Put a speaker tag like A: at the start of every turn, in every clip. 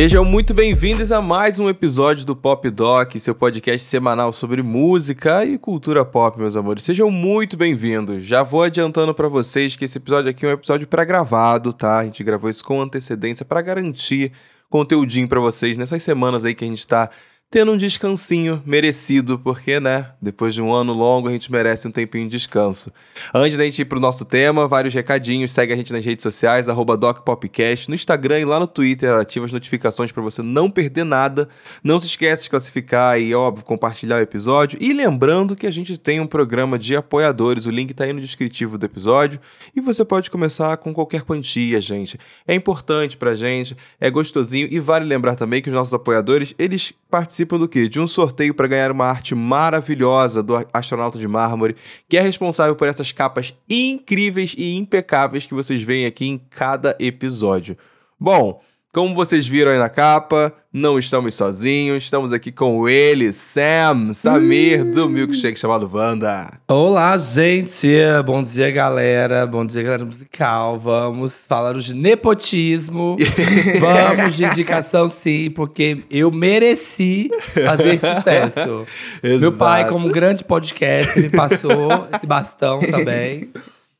A: Sejam muito bem-vindos a mais um episódio do Pop Doc, seu podcast semanal sobre música e cultura pop, meus amores. Sejam muito bem-vindos. Já vou adiantando para vocês que esse episódio aqui é um episódio pré-gravado, tá? A gente gravou isso com antecedência para garantir conteúdinho para vocês nessas semanas aí que a gente tá tendo um descansinho merecido, porque, né, depois de um ano longo a gente merece um tempinho de descanso. Antes da gente ir pro nosso tema, vários recadinhos, segue a gente nas redes sociais, arroba DocPopcast, no Instagram e lá no Twitter, ativa as notificações para você não perder nada. Não se esquece de classificar e, óbvio, compartilhar o episódio. E lembrando que a gente tem um programa de apoiadores, o link tá aí no descritivo do episódio, e você pode começar com qualquer quantia, gente. É importante pra gente, é gostosinho, e vale lembrar também que os nossos apoiadores, eles participam do quê? De um sorteio para ganhar uma arte maravilhosa do astronauta de mármore, que é responsável por essas capas incríveis e impecáveis que vocês veem aqui em cada episódio. Bom, como vocês viram aí na capa, não estamos sozinhos, estamos aqui com ele, Sam, Samir, do Milkshake chamado Wanda.
B: Olá, gente! Bom dia, galera. Bom dia, galera musical. Vamos falar de nepotismo. Vamos de indicação, sim, porque eu mereci fazer sucesso. Meu pai, como grande podcast, me passou esse bastão também.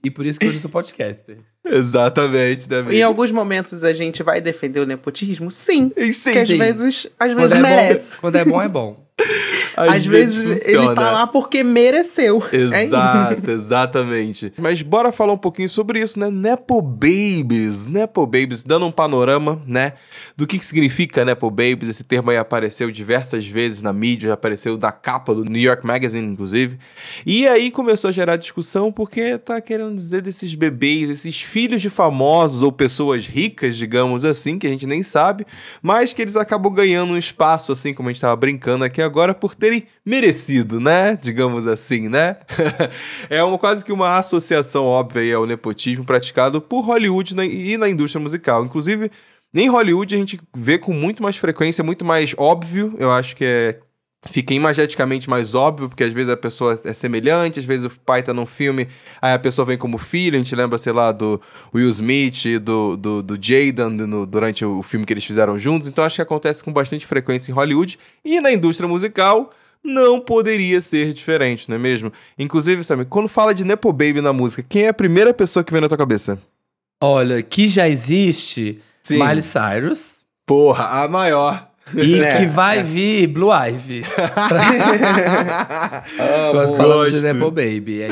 B: E por isso que hoje eu sou podcaster.
A: Exatamente, né?
C: Em alguns momentos a gente vai defender o nepotismo? Sim.
A: E sim.
C: Porque às vezes, às vezes quando merece.
B: É bom, quando é bom, é bom.
C: Às, Às vezes, vezes ele tá lá porque mereceu.
A: Exato, é exatamente. Mas bora falar um pouquinho sobre isso, né? Nepo Babies. Nepo Babies, dando um panorama, né? Do que, que significa Nepo Babies. Esse termo aí apareceu diversas vezes na mídia, já apareceu na capa do New York Magazine, inclusive. E aí começou a gerar discussão porque tá querendo dizer desses bebês, esses filhos de famosos ou pessoas ricas, digamos assim, que a gente nem sabe, mas que eles acabam ganhando um espaço, assim como a gente tava brincando aqui agora, por terem merecido, né? Digamos assim, né? é uma, quase que uma associação óbvia ao nepotismo praticado por Hollywood e na indústria musical. Inclusive, em Hollywood a gente vê com muito mais frequência, muito mais óbvio, eu acho que é fica imageticamente mais óbvio, porque às vezes a pessoa é semelhante, às vezes o pai tá num filme, aí a pessoa vem como filho, a gente lembra, sei lá, do Will Smith, do, do, do Jaden no, durante o filme que eles fizeram juntos, então acho que acontece com bastante frequência em Hollywood e na indústria musical não poderia ser diferente, não é mesmo? Inclusive, sabe, quando fala de Nepo Baby na música, quem é a primeira pessoa que vem na tua cabeça?
B: Olha, que já existe Sim. Miley Cyrus.
A: Porra, a maior.
B: E é, que vai é. vir Blue Ivy. Quando falamos de Nepo Baby. É.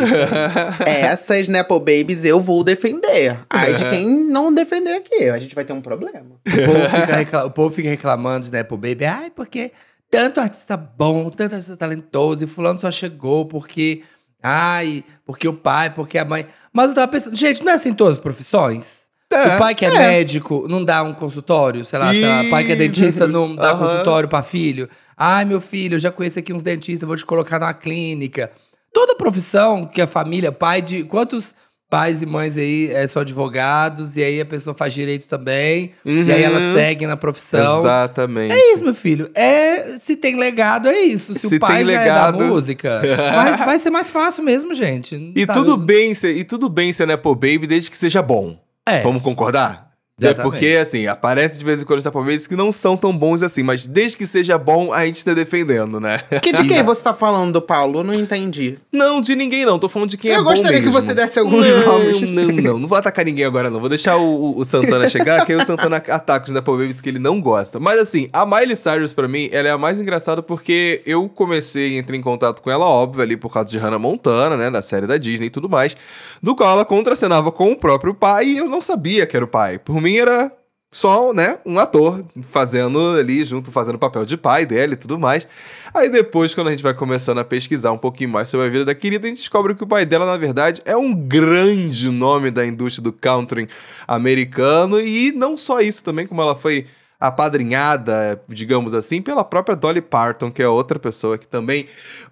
C: Essas Nepo Babies eu vou defender. Aí de quem não defender aqui, a gente vai ter um problema.
B: O povo fica, recla... o povo fica reclamando de Nepo Baby. Ai, porque tanto artista bom, tanto artista talentoso, e fulano só chegou porque. Ai, porque o pai, porque a mãe. Mas eu tava pensando, gente, não é assim em todas as profissões? É, o pai que é, é, médico não dá um consultório, sei lá, sei lá, o pai que é dentista não dá uhum. consultório para filho. Ai, meu filho, eu já conheço aqui uns dentistas, vou te colocar numa clínica. Toda profissão que a família, pai de. Quantos pais e mães aí é, são advogados, e aí a pessoa faz direito também, uhum. e aí ela uhum. segue na profissão.
A: Exatamente.
B: É isso, meu filho. É, se tem legado, é isso. Se, se o pai já legado... é da música, vai, vai, ser mais fácil mesmo, gente.
A: E tudo bem ser, e tudo bem ser Nepo Baby desde que seja bom. É. Vamos concordar? É porque, assim, aparece de vez em quando os japoneses que não são tão bons assim, mas desde que seja bom, a gente tá defendendo, né?
C: Que de quem você tá falando, Paulo? Eu não entendi.
A: Não, de ninguém não. Tô falando de quem
C: eu
A: é bom
C: Eu gostaria que você desse alguns
A: não,
C: nomes.
A: Não, não, não vou atacar ninguém agora, não. Vou deixar o, o Santana chegar, que aí o Santana ataca os Babies que ele não gosta. Mas, assim, a Miley Cyrus, pra mim, ela é a mais engraçada porque eu comecei a entrar em contato com ela, óbvio, ali por causa de Hannah Montana, né, da série da Disney e tudo mais, do qual ela contracenava com o próprio pai e eu não sabia que era o pai. Por mim, era só, né, um ator fazendo ali junto, fazendo o papel de pai dele e tudo mais. Aí depois, quando a gente vai começando a pesquisar um pouquinho mais sobre a vida da querida, a gente descobre que o pai dela, na verdade, é um grande nome da indústria do country americano e não só isso também, como ela foi apadrinhada, digamos assim, pela própria Dolly Parton, que é outra pessoa que também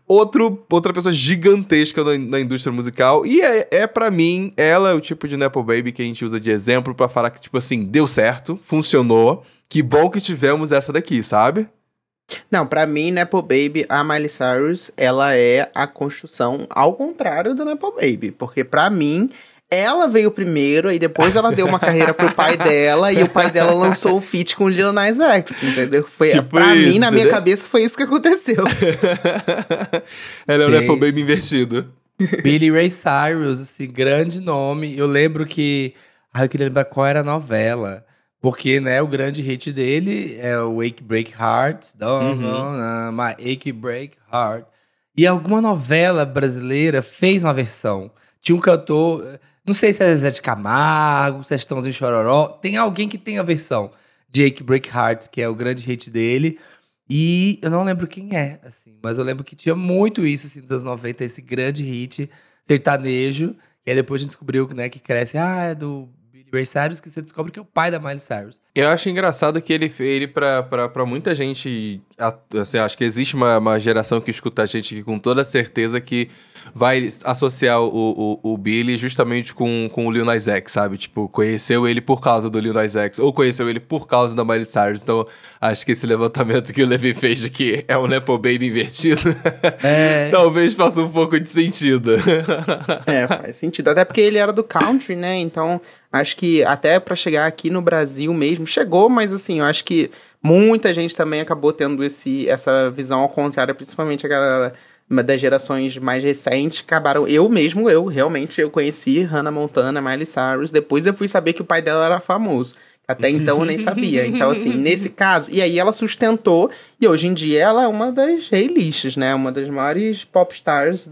A: outro, outra pessoa gigantesca na, na indústria musical. E é, é para mim, ela é o tipo de Nepo Baby que a gente usa de exemplo para falar que, tipo assim, deu certo, funcionou. Que bom que tivemos essa daqui, sabe?
C: Não, para mim, Nepo Baby, a Miley Cyrus, ela é a construção ao contrário do Nepo Baby. Porque para mim, ela veio primeiro, e depois ela deu uma carreira pro pai dela, e o pai dela lançou o feat com o Lil Nas X, entendeu? Foi,
A: Tipo
C: pra
A: isso,
C: mim, na minha
A: né?
C: cabeça, foi isso que aconteceu.
A: Ela é o
B: Gente.
A: Nepo Baby invertido.
B: Billy Ray Cyrus, esse grande nome. Eu lembro que. Ah, eu queria lembrar qual era a novela. Porque, né, o grande hit dele é o Wake Break Heart. Don't
A: Uhum.
B: my Ache Break Heart. E alguma novela brasileira fez uma versão. Tinha um cantor, não sei se é Zé de Camargo, se é Chitãozinho Chororó. Tem alguém que tem a versão de Ache Break Heart, que é o grande hit dele. E eu não lembro quem é, assim, mas eu lembro que tinha muito isso, assim, nos anos 90, esse grande hit sertanejo. E aí depois a gente descobriu né, que cresce, ah, é do Ray Cyrus, que você descobre que é o pai da Miley Cyrus.
A: Eu acho engraçado que ele, ele pra, pra, pra muita gente, assim, acho que existe uma, uma geração que escuta a gente aqui com toda certeza que vai associar o, o, o Billy justamente com, com o Lil Nas X, sabe? Tipo, conheceu ele por causa do Lil Nas X, ou conheceu ele por causa da Miley Cyrus. Então, acho que esse levantamento que o Levi fez de que é um Nepo Baby invertido,
B: É.
A: talvez faça um pouco de sentido.
C: É, faz sentido. Até porque ele era do country, né? Então, acho que até pra chegar aqui no Brasil mesmo, chegou, mas assim, eu acho que muita gente também acabou tendo esse, essa visão ao contrário, principalmente a galera das gerações mais recentes, acabaram. Eu mesmo, eu realmente eu conheci Hannah Montana, Miley Cyrus, depois eu fui saber que o pai dela era famoso. Até então eu nem sabia. Então, assim, nesse caso. E aí ela sustentou, e hoje em dia ela é uma das rei-lixas, né? Uma das maiores pop stars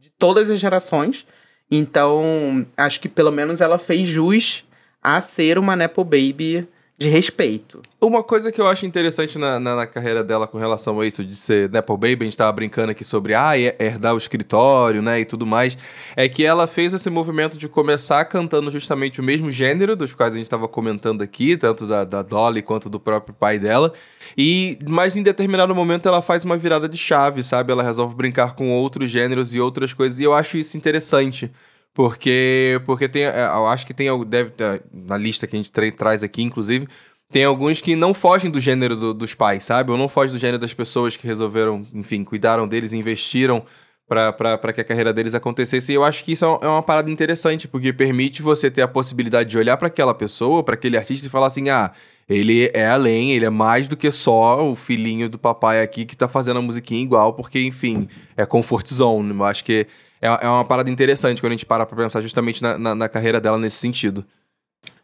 C: de todas as gerações. Então, acho que pelo menos ela fez jus a ser uma Nepo Baby de respeito.
A: Uma coisa que eu acho interessante na, na, na carreira dela com relação a isso de ser Nepo Baby, a gente tava brincando aqui sobre ah, her- herdar o escritório, né, e tudo mais, é que ela fez esse movimento de começar cantando justamente o mesmo gênero dos quais a gente tava comentando aqui, tanto da, da Dolly quanto do próprio pai dela, e mas em determinado momento ela faz uma virada de chave, sabe? Ela resolve brincar com outros gêneros e outras coisas, e eu acho isso interessante. Porque, porque tem, é, eu acho que tem, algo- deve na lista que a gente tra- traz aqui, inclusive, tem alguns que não fogem do gênero do- dos pais, sabe? Ou não fogem do gênero das pessoas que resolveram, enfim, cuidaram deles, investiram pra que a carreira deles acontecesse. E eu acho que isso é é uma parada interessante, porque permite você ter a possibilidade de olhar pra aquela pessoa, pra aquele artista e falar assim: ah, ele é além, ele é mais do que só o filhinho do papai aqui que tá fazendo a musiquinha igual, porque, enfim, é comfort zone. Eu acho que é, é uma parada interessante quando a gente para pra pensar justamente na, na- na carreira dela nesse sentido.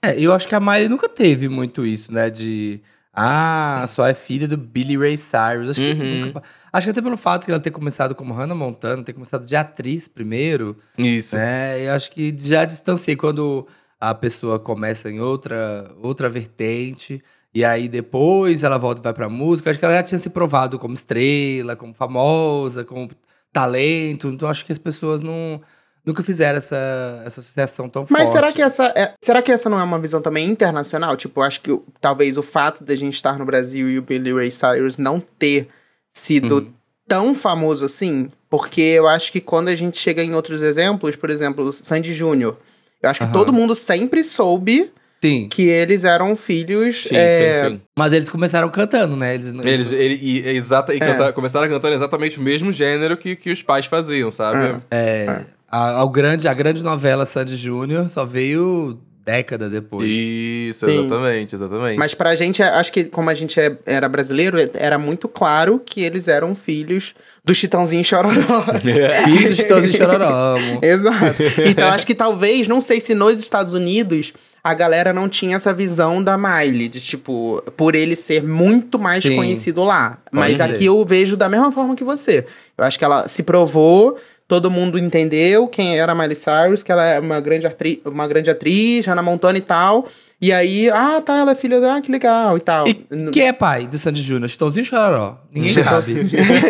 B: É, eu acho que a Miley nunca teve muito isso, né? De. Ah, só é filha do Billy Ray Cyrus. Acho, que,
A: Uhum.
B: nunca- acho que até pelo fato de ela ter começado como Hannah Montana, ter começado de atriz primeiro,
A: Isso.
B: né? Eu acho que já distanciei quando a pessoa começa em outra, outra vertente. E aí depois ela volta e vai pra música. Acho que ela já tinha se provado como estrela, como famosa, como talento. Então acho que as pessoas não, nunca fizeram essa, essa associação tão
C: Mas
B: forte.
C: será que essa é, será que essa não é uma visão também internacional? Tipo, acho que talvez o fato de a gente estar no Brasil e o Billy Ray Cyrus não ter sido
B: Uhum.
C: tão famoso assim, porque eu acho que quando a gente chega em outros exemplos, por exemplo, o Sandy Júnior, eu acho que
B: Aham.
C: todo mundo sempre soube
B: Sim.
C: que eles eram filhos.
A: Sim,
C: é,
A: sim, sim.
B: Mas eles começaram cantando, né? Eles, não-
A: Eles, ele, e, é exata, e cantar- começaram cantando exatamente o mesmo gênero que, que os pais faziam, sabe?
B: É, a, ao grande, a grande novela Sandy Júnior só veio década depois.
A: Isso,
C: Sim.
A: exatamente, exatamente.
C: Mas pra gente, acho que como a gente é- era brasileiro, era muito claro que eles eram filhos do Chitãozinho Chororó.
B: Filhos todos de Chororó, amo.
C: Exato. Então acho que talvez, não sei se nos Estados Unidos a galera não tinha essa visão da Miley, de tipo, por ele ser muito mais
B: Sim.
C: conhecido lá. Mas aqui eu vejo da mesma forma que você. Eu acho que ela se provou, todo mundo entendeu quem era a Miley Cyrus, que ela é uma grande, atri uma grande atriz, Hannah Montana e tal. E aí, ah, tá, ela é filha da, ah, que legal e tal.
B: E quem é pai do Sandy Júnior? Chitãozinho ou Chororó? Ninguém sabe.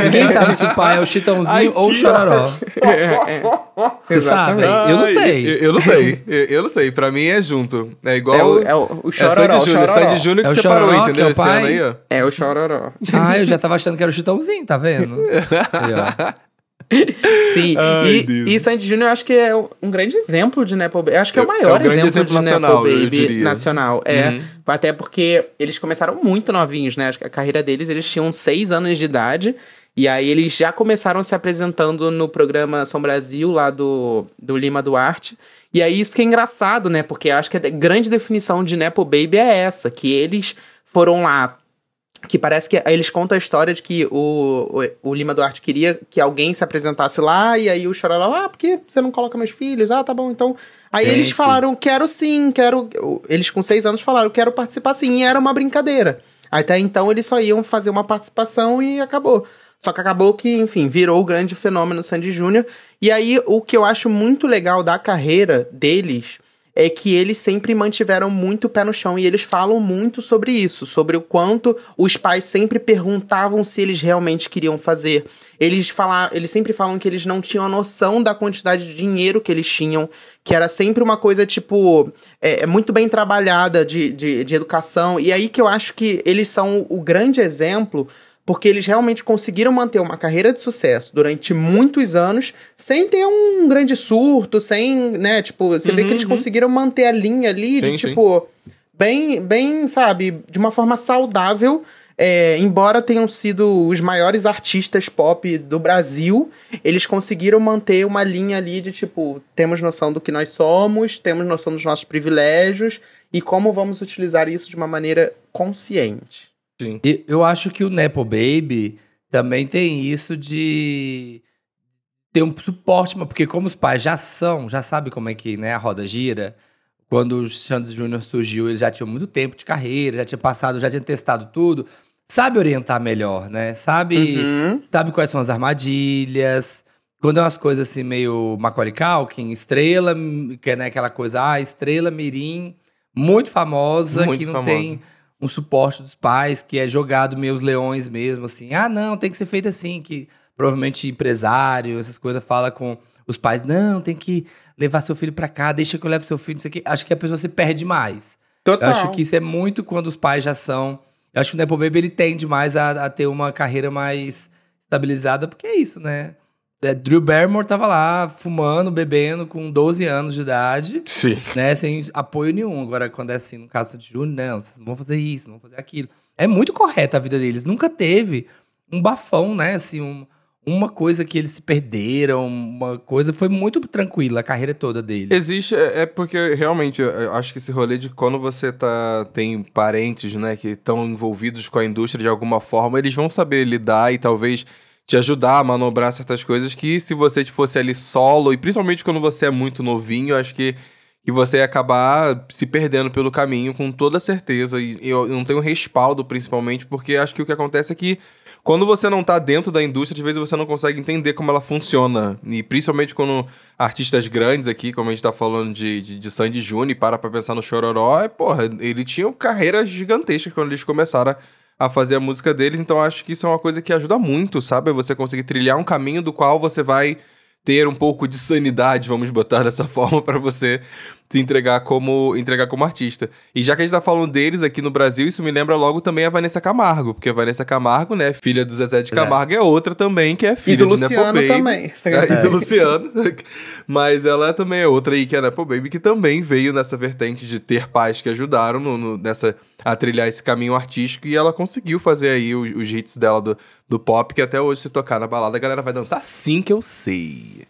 B: Ninguém sabe se o pai é o Chitãozinho
A: Ai,
B: ou o
A: que
B: Chororó.
C: É, é.
B: Você sabe? Eu não sei.
A: Eu, eu não sei. Eu, eu não sei. Pra mim é junto. É igual.
C: É o, é o, o
A: é
C: Chororó,
A: Sandy
C: o
A: Júnior. Sandy Júnior que
B: É o
A: separou,
B: Chororó, que
A: entendeu?
B: é o
A: Esse ano
B: pai?
A: aí, ó.
C: É o Chororó.
B: Ah, eu já tava achando que era o Chitãozinho, tá vendo? Aí, ó.
C: Sim,
A: Ai,
C: e,
A: Deus.
C: e Sandy Júnior eu acho que é um grande exemplo de Nepo Baby. Acho que é o
A: É- é
C: maior
A: grande
C: exemplo,
A: exemplo
C: de
A: nacional, eu
C: Nepo Baby nacional. É,
A: Uhum.
C: até porque eles começaram muito novinhos, né? A carreira deles, eles tinham seis anos de idade. E aí eles já começaram se apresentando no programa Som Brasil, lá do, do Lima Duarte. E aí isso que é engraçado, né? Porque acho que a grande definição de Nepo Baby é essa, que eles foram lá que parece que eles contam a história de que o, o, o, Lima Duarte queria que alguém se apresentasse lá, e aí o Chororó, ah, por que você não coloca meus filhos? Ah, tá bom, então. Aí Gente. eles falaram, quero sim, quero. Eles com seis anos falaram, quero participar sim, e era uma brincadeira. Até então eles só iam fazer uma participação e acabou. Só que acabou que, enfim, virou o grande fenômeno Sandy Júnior. E aí, o que eu acho muito legal da carreira deles é que eles sempre mantiveram muito o pé no chão e eles falam muito sobre isso, sobre o quanto os pais sempre perguntavam se eles realmente queriam fazer. Eles falar, eles sempre falam que eles não tinham a noção da quantidade de dinheiro que eles tinham, que era sempre uma coisa tipo é, é muito bem trabalhada de, de, de educação. E aí que eu acho que eles são o grande exemplo porque eles realmente conseguiram manter uma carreira de sucesso durante muitos anos sem ter um grande surto, sem, né, tipo, você uhum, vê que eles uhum. conseguiram manter a linha ali sim, de, tipo, sim. bem, bem, sabe, de uma forma saudável, é, embora tenham sido os maiores artistas pop do Brasil, eles conseguiram manter uma linha ali de, tipo, temos noção do que nós somos, temos noção dos nossos privilégios e como vamos utilizar isso de uma maneira consciente.
B: Sim. E eu acho que o Nepo Baby também tem isso de ter um suporte, porque como os pais já são, já sabem como é que né, a roda gira, quando o Santos Júnior surgiu, eles já tinham muito tempo de carreira, já tinha passado, já tinha testado tudo, sabe orientar melhor, né? Sabe, uhum. sabe quais são as armadilhas. Quando é umas coisas assim meio Macaulay Culkin, estrela, que é né, aquela coisa, ah, estrela mirim, muito famosa, muito que não famosa. tem um suporte dos pais, que é jogado meus leões mesmo, assim. Ah, não, tem que ser feito assim, que provavelmente empresário, essas coisas, fala com os pais, não, tem que levar seu filho para cá, deixa que eu leve seu filho, isso aqui. Acho que a pessoa se perde mais. Total. Eu acho que isso é muito quando os pais já são. Eu acho que o Nepo Baby ele tende mais a, a ter uma carreira mais estabilizada, porque é isso, né? É, Drew Barrymore tava lá fumando, bebendo com 12 anos de idade.
A: Sim.
B: Né, sem apoio nenhum. Agora, quando é assim, no caso de Júnior, não, vocês não vão fazer isso, não vão fazer aquilo. É muito correta a vida deles. Nunca teve um bafão, né? Assim, um, uma coisa que eles se perderam, uma coisa. Foi muito tranquila a carreira toda deles.
A: Existe, é, é porque realmente eu acho que esse rolê de quando você tá, tem parentes, né, que estão envolvidos com a indústria de alguma forma, eles vão saber lidar e talvez te ajudar a manobrar certas coisas que se você fosse ali solo, e principalmente quando você é muito novinho, acho que, que você ia acabar se perdendo pelo caminho com toda certeza. E eu não tenho respaldo, principalmente, porque acho que o que acontece é que quando você não tá dentro da indústria, de vez você não consegue entender como ela funciona. E principalmente quando artistas grandes aqui, como a gente tá falando de, de, de Sandy e para pra pensar no Chororó, é, porra, ele tinha carreiras gigantescas quando eles começaram a a fazer a música deles, então acho que isso é uma coisa que ajuda muito, sabe? Você conseguir trilhar um caminho do qual você vai ter um pouco de sanidade, vamos botar dessa forma, para você se entregar como, entregar como artista. E já que a gente tá falando deles aqui no Brasil, isso me lembra logo também a Vanessa Camargo, porque a Vanessa Camargo, né, filha do Zezé de é. Camargo, é, é outra também que é filha
C: e do de Luciano Nepo também.
A: É, e do Luciano. Mas ela também é outra aí que é Nepo Baby, que também veio nessa vertente de ter pais que ajudaram no, no, nessa a trilhar esse caminho artístico e ela conseguiu fazer aí os, os hits dela do, do pop, que até hoje se tocar na balada a galera vai dançar sim que eu sei.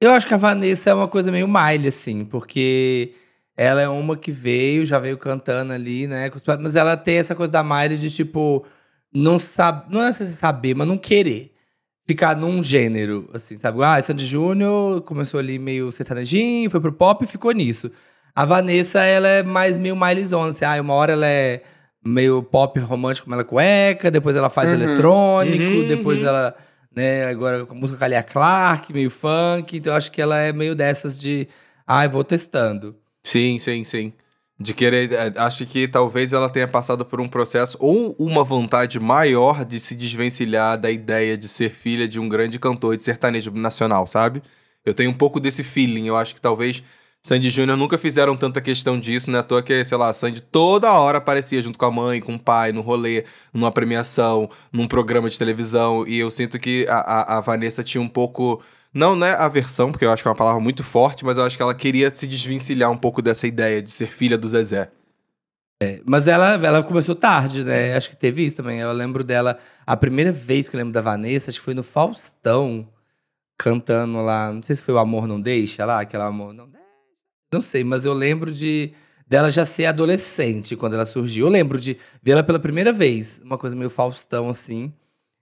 B: Eu acho que a Vanessa é uma coisa meio Miley, assim, porque ela é uma que veio, já veio cantando ali, né? Mas ela tem essa coisa da Miley de, tipo, não sabe, não é saber, mas não querer ficar num gênero, assim, sabe? Ah, Sandy Júnior começou ali meio sertanejinho, foi pro pop e ficou nisso. A Vanessa, ela é mais meio Miley Zona, assim, ah, uma hora ela é meio pop romântico, como ela é cueca, depois ela faz uhum. eletrônico, uhum, depois uhum. ela né? Agora com música Kalia Clark, meio funk, então eu acho que ela é meio dessas de, ai, ah, vou testando.
A: Sim, sim, sim. De querer, é, acho que talvez ela tenha passado por um processo ou uma vontade maior de se desvencilhar da ideia de ser filha de um grande cantor de sertanejo nacional, sabe? Eu tenho um pouco desse feeling, eu acho que talvez Sandy Júnior nunca fizeram tanta questão disso, né? À toa que, sei lá, Sandy toda hora aparecia junto com a mãe, com o pai, no rolê, numa premiação, num programa de televisão. E eu sinto que a, a, a Vanessa tinha um pouco. Não, né, aversão, porque eu acho que é uma palavra muito forte, mas eu acho que ela queria se desvencilhar um pouco dessa ideia de ser filha do Zezé.
B: É, mas ela, ela começou tarde, né? Acho que teve isso também. Eu lembro dela, a primeira vez que eu lembro da Vanessa, acho que foi no Faustão, cantando lá. Não sei se foi o Amor Não Deixa lá, aquela Amor Não Deixa. Não sei, mas eu lembro de dela já ser adolescente quando ela surgiu. Eu lembro de vê-la pela primeira vez, uma coisa meio Faustão assim.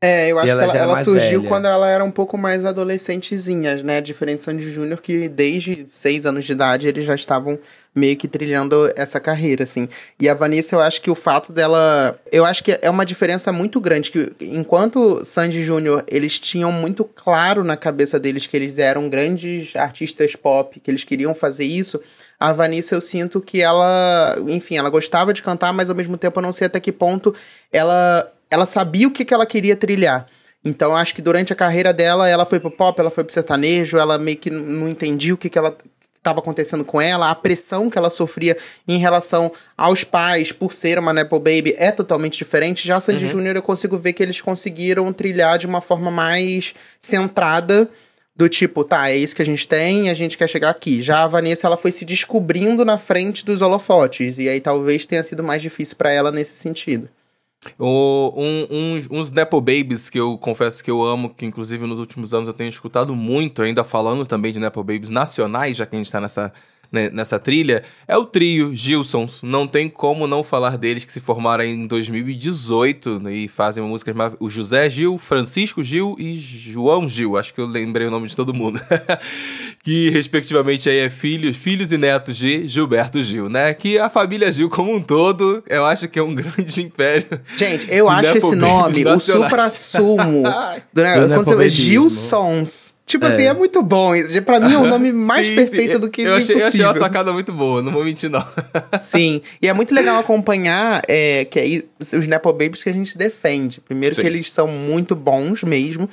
C: É, eu acho
B: ela
C: que ela, ela
B: mais
C: surgiu
B: velha.
C: quando ela era um pouco mais adolescentezinha, né? Diferente de Sandy Júnior, que desde seis anos de idade eles já estavam meio que trilhando essa carreira, assim. E a Vanessa, eu acho que o fato dela. Eu acho que é uma diferença muito grande. Que enquanto Sandy Júnior, eles tinham muito claro na cabeça deles que eles eram grandes artistas pop, que eles queriam fazer isso. A Vanessa, eu sinto que ela, enfim, ela gostava de cantar, mas ao mesmo tempo eu não sei até que ponto ela, ela sabia o que, que ela queria trilhar. Então, acho que durante a carreira dela, ela foi pro pop, ela foi pro sertanejo, ela meio que não entendia o que, que ela estava acontecendo com ela, a pressão que ela sofria em relação aos pais por ser uma Nepo Baby é totalmente diferente. Já a Sandy Júnior eu consigo ver que eles conseguiram trilhar de uma forma mais centrada do tipo, tá, é isso que a gente tem, a gente quer chegar aqui. Já a Vanessa, ela foi se descobrindo na frente dos holofotes, e aí talvez tenha sido mais difícil pra ela nesse sentido.
A: O, um, uns, uns Nepo Babies que eu confesso que eu amo, que inclusive nos últimos anos eu tenho escutado muito, ainda falando também de Nepo Babies nacionais, já que a gente tá nessa, né, nessa trilha, é o trio Gilson. Não tem como não falar deles que se formaram em 2018 né, e fazem músicas mar- O José Gil, Francisco Gil e João Gil, acho que eu lembrei o nome de todo mundo. que respectivamente aí é filhos, filhos e netos de Gilberto Gil, né? Que a família Gil como um todo, eu acho que é um grande império.
C: Gente, eu acho
A: Nepo
C: esse nome, o supra-sumo do negócio.
B: Do
C: Quando você vê. Gilsons. Tipo assim, é muito bom. Pra mim é o nome mais
A: Sim,
C: perfeito
A: sim.
C: do que
A: eu
C: isso
A: achei, eu achei uma
C: impossível.
A: sacada muito boa, não vou mentir não.
C: Sim, e é muito legal acompanhar é, que aí os Nepo Babies que a gente defende. Primeiro
A: Sim.
C: que eles são muito bons mesmo.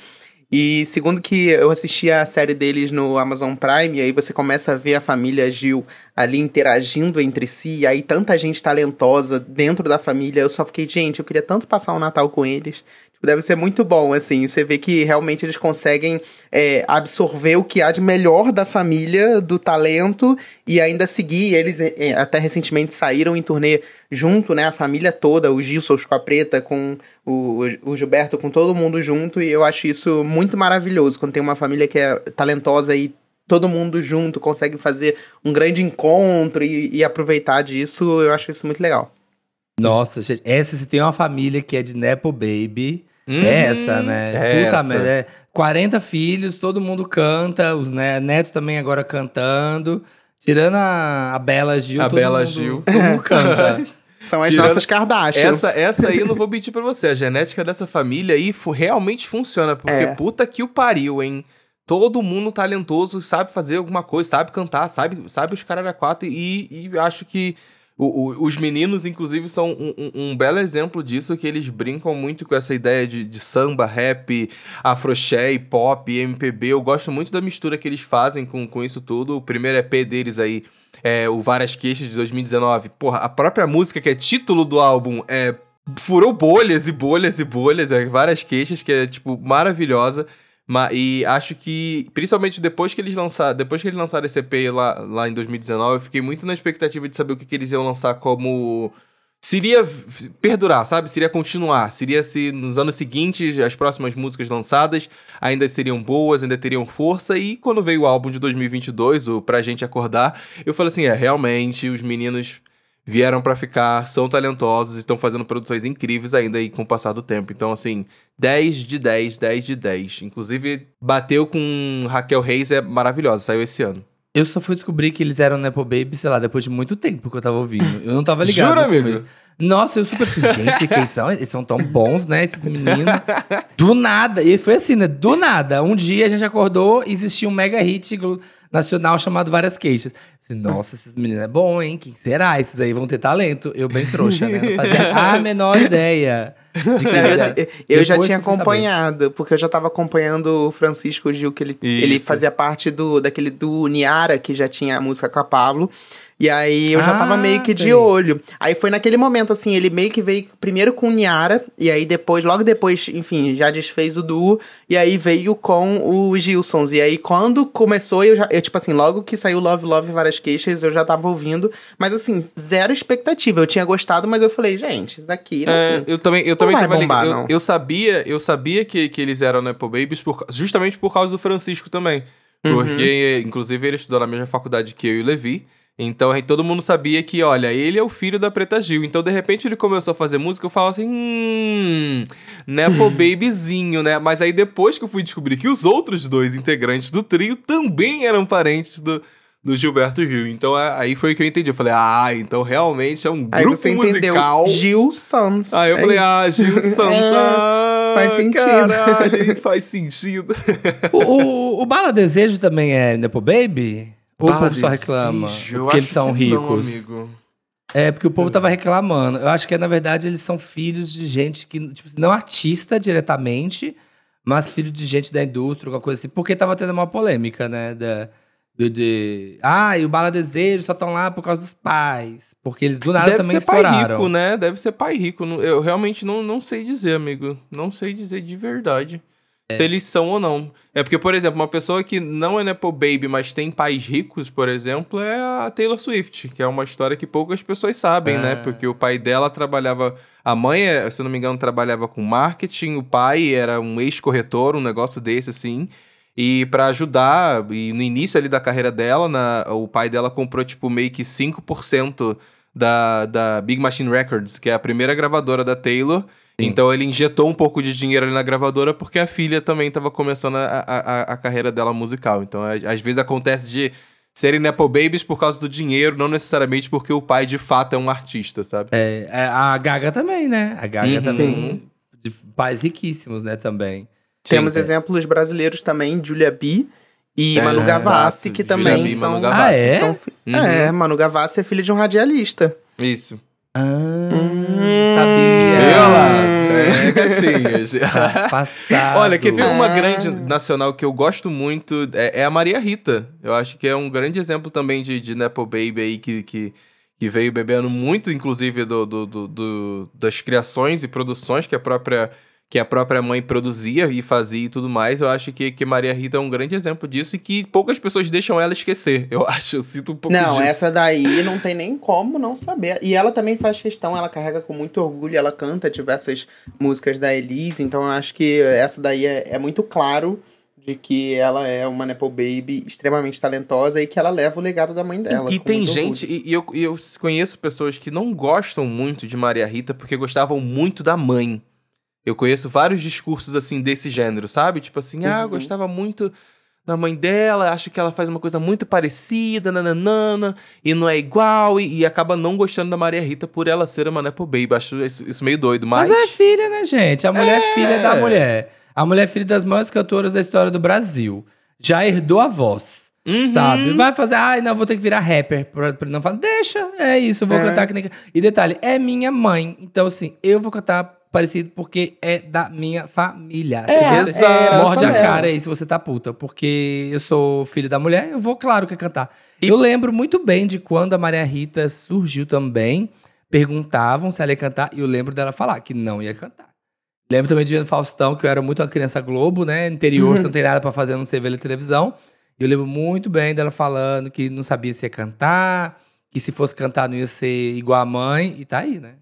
C: E segundo que eu assisti a série deles no Amazon Prime, e aí você começa a ver a família Gil ali interagindo entre si, e aí tanta gente talentosa dentro da família. Eu só fiquei, gente, eu queria tanto passar um Natal com eles. Tipo, Deve ser muito bom, assim. Você vê que realmente eles conseguem é, absorver o que há de melhor da família, do talento, e ainda seguir. Eles é, até recentemente saíram em turnê junto, né? A família toda, o Gilson com a Preta, com o, o Gilberto, com todo mundo junto. E eu acho isso muito maravilhoso. Quando tem uma família que é talentosa e todo mundo junto consegue fazer um grande encontro e, e aproveitar disso, eu acho isso muito legal.
B: Nossa, gente, essa se tem uma família que é de Nepo Baby.
A: Uhum,
B: é essa, né?
A: é
B: Puta merda. É 40 filhos, todo mundo canta, os ne- netos também agora cantando. Tirando a, a Bela Gil.
A: A
B: todo
A: Bela
B: mundo-
A: Gil.
B: Todo mundo canta.
C: São as
A: Tirando-
C: nossas Kardashians.
A: Essa, essa aí eu não vou mentir pra você. A genética dessa família aí realmente funciona. Porque
C: É.
A: puta que o pariu, hein? Todo mundo talentoso, sabe fazer alguma coisa, sabe cantar, sabe, sabe os caras da quatro. E, e acho que o- o- os meninos, inclusive, são um, um- um belo exemplo disso, que eles brincam muito com essa ideia de, de samba, rap, afroché, pop, MPB. Eu gosto muito da mistura que eles fazem com, com isso tudo. O primeiro EP deles aí, é, o Várias Queixas de 2019. Porra, a própria música que é título do álbum é furou bolhas e bolhas e bolhas, é, várias queixas, que é, tipo, maravilhosa. Ma- e acho que, principalmente depois que eles lançaram, depois que eles lançaram esse EP lá, lá em 2019, eu fiquei muito na expectativa de saber o que, que eles iam lançar como. Seria perdurar, sabe? Seria continuar. Seria se nos anos seguintes as próximas músicas lançadas ainda seriam boas, ainda teriam força. E quando veio o álbum de 2022, o Pra Gente Acordar, eu falei assim: é, realmente os meninos vieram pra ficar, são talentosos e estão fazendo produções incríveis ainda aí com o passar do tempo. Então, assim, 10 de 10, 10 de 10. Inclusive, bateu com Raquel Reis, é maravilhosa, saiu esse ano.
B: Eu só fui descobrir que eles eram Nepo Baby, sei lá, depois de muito tempo que eu tava ouvindo. Eu não tava ligado.
A: Jura, amigo?
B: começo. Nossa, eu super assim, gente, quem são? Eles são tão bons, né, esses meninos. Do nada. E foi assim, né, do nada. Um dia a gente acordou e existia um mega hit nacional chamado Várias Queixas. Nossa, esses meninos é bom, hein? Quem será? Esses aí vão ter talento. Eu bem trouxa, né? Não fazia a menor ideia
C: Não, eu, eu- já tinha
B: fui saber.
C: acompanhado, porque eu já tava acompanhando o Francisco Gil, que ele, ele fazia parte do daquele do Niara, que já tinha a música com a Pablo. E aí eu já
B: Ah,
C: tava meio que de
B: sei.
C: olho. Aí foi naquele momento, assim, ele meio que veio primeiro com o Niara, e aí depois, logo depois, enfim, já desfez o duo, e aí veio com os Gilsons. E aí quando começou, eu já, eu, tipo assim, logo que saiu Love Love e várias queixas, eu já tava ouvindo. Mas assim, zero expectativa. Eu tinha gostado, mas eu falei, gente, isso daqui. Não,
A: É, eu também, eu também tava
C: bombar.
A: Eu, eu sabia, eu sabia que, que eles eram Nepo Babies por, justamente por causa do Francisco também.
C: Uhum.
A: Porque, inclusive, ele estudou na mesma faculdade que eu e o Levi. Então, aí todo mundo sabia que, olha, ele é o filho da Preta Gil. Então, de repente, ele começou a fazer música, eu falava assim, hum, Nepo Babyzinho, né? Mas aí depois que eu fui descobrir que os outros dois integrantes do trio também eram parentes do, do Gilberto Gil. Então, é- aí foi que eu entendi. Eu falei, ah, então realmente é um
C: Aí
A: grupo
C: você entendeu
A: musical.
C: Gil Sons.
A: Aí eu
C: É
A: falei,
C: isso.
A: ah, Gil Santos. ah,
C: faz sentido.
A: Caralho, faz sentido.
B: O, o, o Bala Desejo também é Nepo Baby? Ou o povo só reclama? Porque eles são
A: não,
B: ricos.
A: amigo.
B: É, porque o povo tava reclamando. Eu acho que, na verdade, eles são filhos de gente que, tipo, não artista diretamente, mas filho de gente da indústria, alguma coisa assim. Porque tava tendo uma polêmica, né? Da, do, de. Ah, e o Bala Desejo só estão lá por causa dos pais. Porque eles do nada
A: Deve
B: também
A: ser pai
B: estouraram.
A: rico, né? Deve ser pai rico. Não- Eu realmente não, não sei dizer, amigo. Não sei dizer de verdade. Se eles são ou não. É porque, por exemplo, uma pessoa que não é Nepo Baby, mas tem pais ricos, por exemplo, é a Taylor Swift, que é uma história que poucas pessoas sabem,
B: Ah.
A: né? Porque o pai dela trabalhava. A mãe, é, se não me engano, trabalhava com marketing, o pai era um ex-corretor, um negócio desse assim. E pra ajudar, e no início ali da carreira dela, na- o pai dela comprou, tipo, meio que 5% da, da Big Machine Records, que é a primeira gravadora da Taylor. Então ele injetou um pouco de dinheiro ali na gravadora porque a filha também estava começando a, a, a- carreira dela musical. Então às vezes acontece de serem Nepo Babies por causa do dinheiro, não necessariamente porque o pai de fato é um artista, sabe?
B: É, é, a Gaga também, né? A Gaga
A: Uhum.
B: também. De pais riquíssimos, né? Também.
C: Temos
A: Sim.
C: exemplos brasileiros também, Julia B e
A: É,
C: Manu Gavassi,
A: exato.
C: que
A: Julia
C: também
A: B e
C: são...
A: Manu Gavassi.
B: Ah, é?
C: são fi-
A: Uhum.
C: É, Manu Gavassi é filha de um radialista.
A: Isso.
B: Ah,
C: Hum.
B: sabia.
A: Lá? É, gatinhas.
B: Passado.
A: Olha, quer ver uma
C: Ah.
A: grande nacional que eu gosto muito? É, é a Maria Rita. Eu acho que é um grande exemplo também de, de Nepo Baby aí que, que, que veio bebendo muito, inclusive, do, do, do- do- das criações e produções que a própria. Que a própria mãe produzia e fazia e tudo mais, eu acho que, que Maria Rita é um grande exemplo disso e que poucas pessoas deixam ela esquecer. Eu acho, eu sinto um pouco
C: Não,
A: disso.
C: essa daí não tem nem como não saber. E ela também faz questão, ela carrega com muito orgulho, ela canta diversas músicas da Elise, então eu acho que essa daí é, é muito claro de que ela é uma Nepo Baby extremamente talentosa e que ela leva o legado da mãe dela.
A: E tem gente, e, e eu, e eu conheço pessoas que não gostam muito de Maria Rita porque gostavam muito da mãe. Eu conheço vários discursos assim desse gênero, sabe? Tipo assim, ah, eu
C: Uhum.
A: gostava muito da mãe dela, acho que ela faz uma coisa muito parecida, nananana, e não é igual, e, e acaba não gostando da Maria Rita por ela ser uma Nepo Baby. Acho isso, isso meio doido, mas.
B: Mas é filha, né, gente? A mulher é
A: É.
B: filha da mulher. A mulher é filha das maiores cantoras da história do Brasil. Já herdou a voz.
A: Uhum.
B: Sabe? Vai fazer, ai, não, vou ter que virar rapper. Pra, pra não falar, deixa, é isso, eu vou
C: É.
B: cantar que nem. E detalhe, é minha mãe. Então, assim, eu vou cantar parecido porque é da minha família.
C: É,
B: se você
A: é,
B: morde a cara aí se você tá puta. Porque eu sou filho da mulher, eu vou, claro, que cantar.
A: E-
B: Eu lembro muito bem de quando a Maria Rita surgiu também. Perguntavam se ela ia cantar, e eu lembro dela falar que não ia cantar. Lembro também de Faustão, que eu era muito uma criança Globo, né? Interior, você não tem nada pra fazer, não sei ver televisão. E eu lembro muito bem dela falando que não sabia se ia cantar, que se fosse cantar não ia ser igual a mãe, e tá aí, né?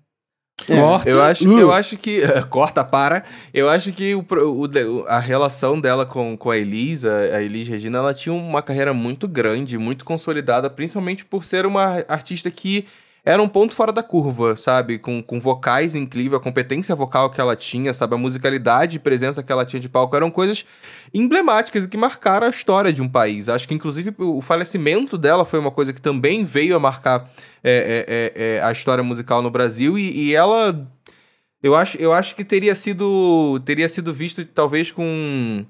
B: Corta.
A: Eu acho,
B: Uh.
A: eu acho que. Corta, para. Eu acho que o, o- a relação dela com, com a Elisa, a Elis Regina, ela tinha uma carreira muito grande, muito consolidada, principalmente por ser uma artista que era um ponto fora da curva, sabe? Com, com vocais incríveis, a competência vocal que ela tinha, sabe? A musicalidade e presença que ela tinha de palco eram coisas emblemáticas e que marcaram a história de um país. Acho que, inclusive, o falecimento dela foi uma coisa que também veio a marcar é, é, é, é, a história musical no Brasil e, e ela eu acho, eu acho que teria sido teria sido visto talvez com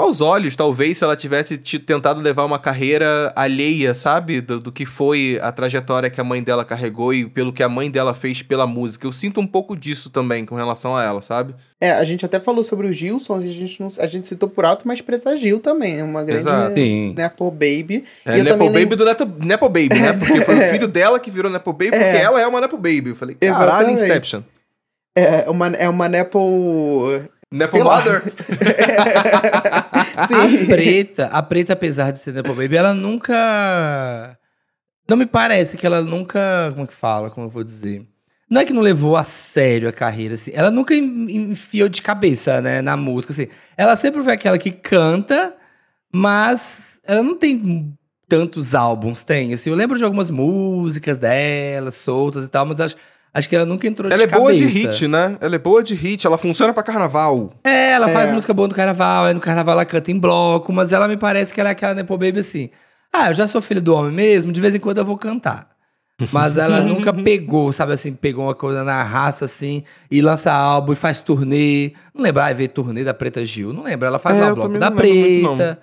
A: maus olhos, talvez, se ela tivesse te- tentado levar uma carreira alheia, sabe? Do, do que foi a trajetória que a mãe dela carregou e pelo que a mãe dela fez pela música. Eu sinto um pouco disso também com relação a ela, sabe?
C: É, a gente até falou sobre os Gilsons, a gente, não, a gente citou por alto, mas Preta Gil também, é uma grande
A: Exato.
B: Sim.
C: Nepo Baby.
A: É
C: E eu
A: Nepo Baby
C: lem-
A: do Neto, Nepo Baby, né? Porque foi o filho dela que virou Nepo Baby, porque
C: É.
A: ela é uma Nepo Baby. Eu falei, caralho,
C: Exatamente.
A: Inception.
C: É uma, é uma Nepo...
A: Nepo. Mother?
B: A
C: Sim.
B: preta, a preta, apesar de ser Nepo Baby, ela nunca. Não me parece que ela nunca. Como é que fala? Como eu vou dizer? Não é que não levou a sério a carreira, assim. Ela nunca en- enfiou de cabeça, né, na música, assim. Ela sempre foi aquela que canta, mas ela não tem tantos álbuns, tem. Assim, eu lembro de algumas músicas dela, soltas e tal, mas acho, acho que ela nunca entrou
A: Ela
B: de
A: é boa de hit, né? Ela é boa de hit, ela funciona pra carnaval.
B: É, ela faz
C: É.
B: música boa no carnaval, aí no carnaval ela canta em bloco, mas ela me parece que ela é aquela Nepo Baby assim. Ah, eu já sou filho do homem mesmo, de vez em quando eu vou cantar. Mas ela nunca pegou, sabe assim, pegou uma coisa na raça assim, e lança álbum e faz turnê. Não lembro, ah, ver turnê da Preta Gil. Não lembro, ela faz
A: É,
B: lá o bloco da
A: lembro muito,
B: Preta,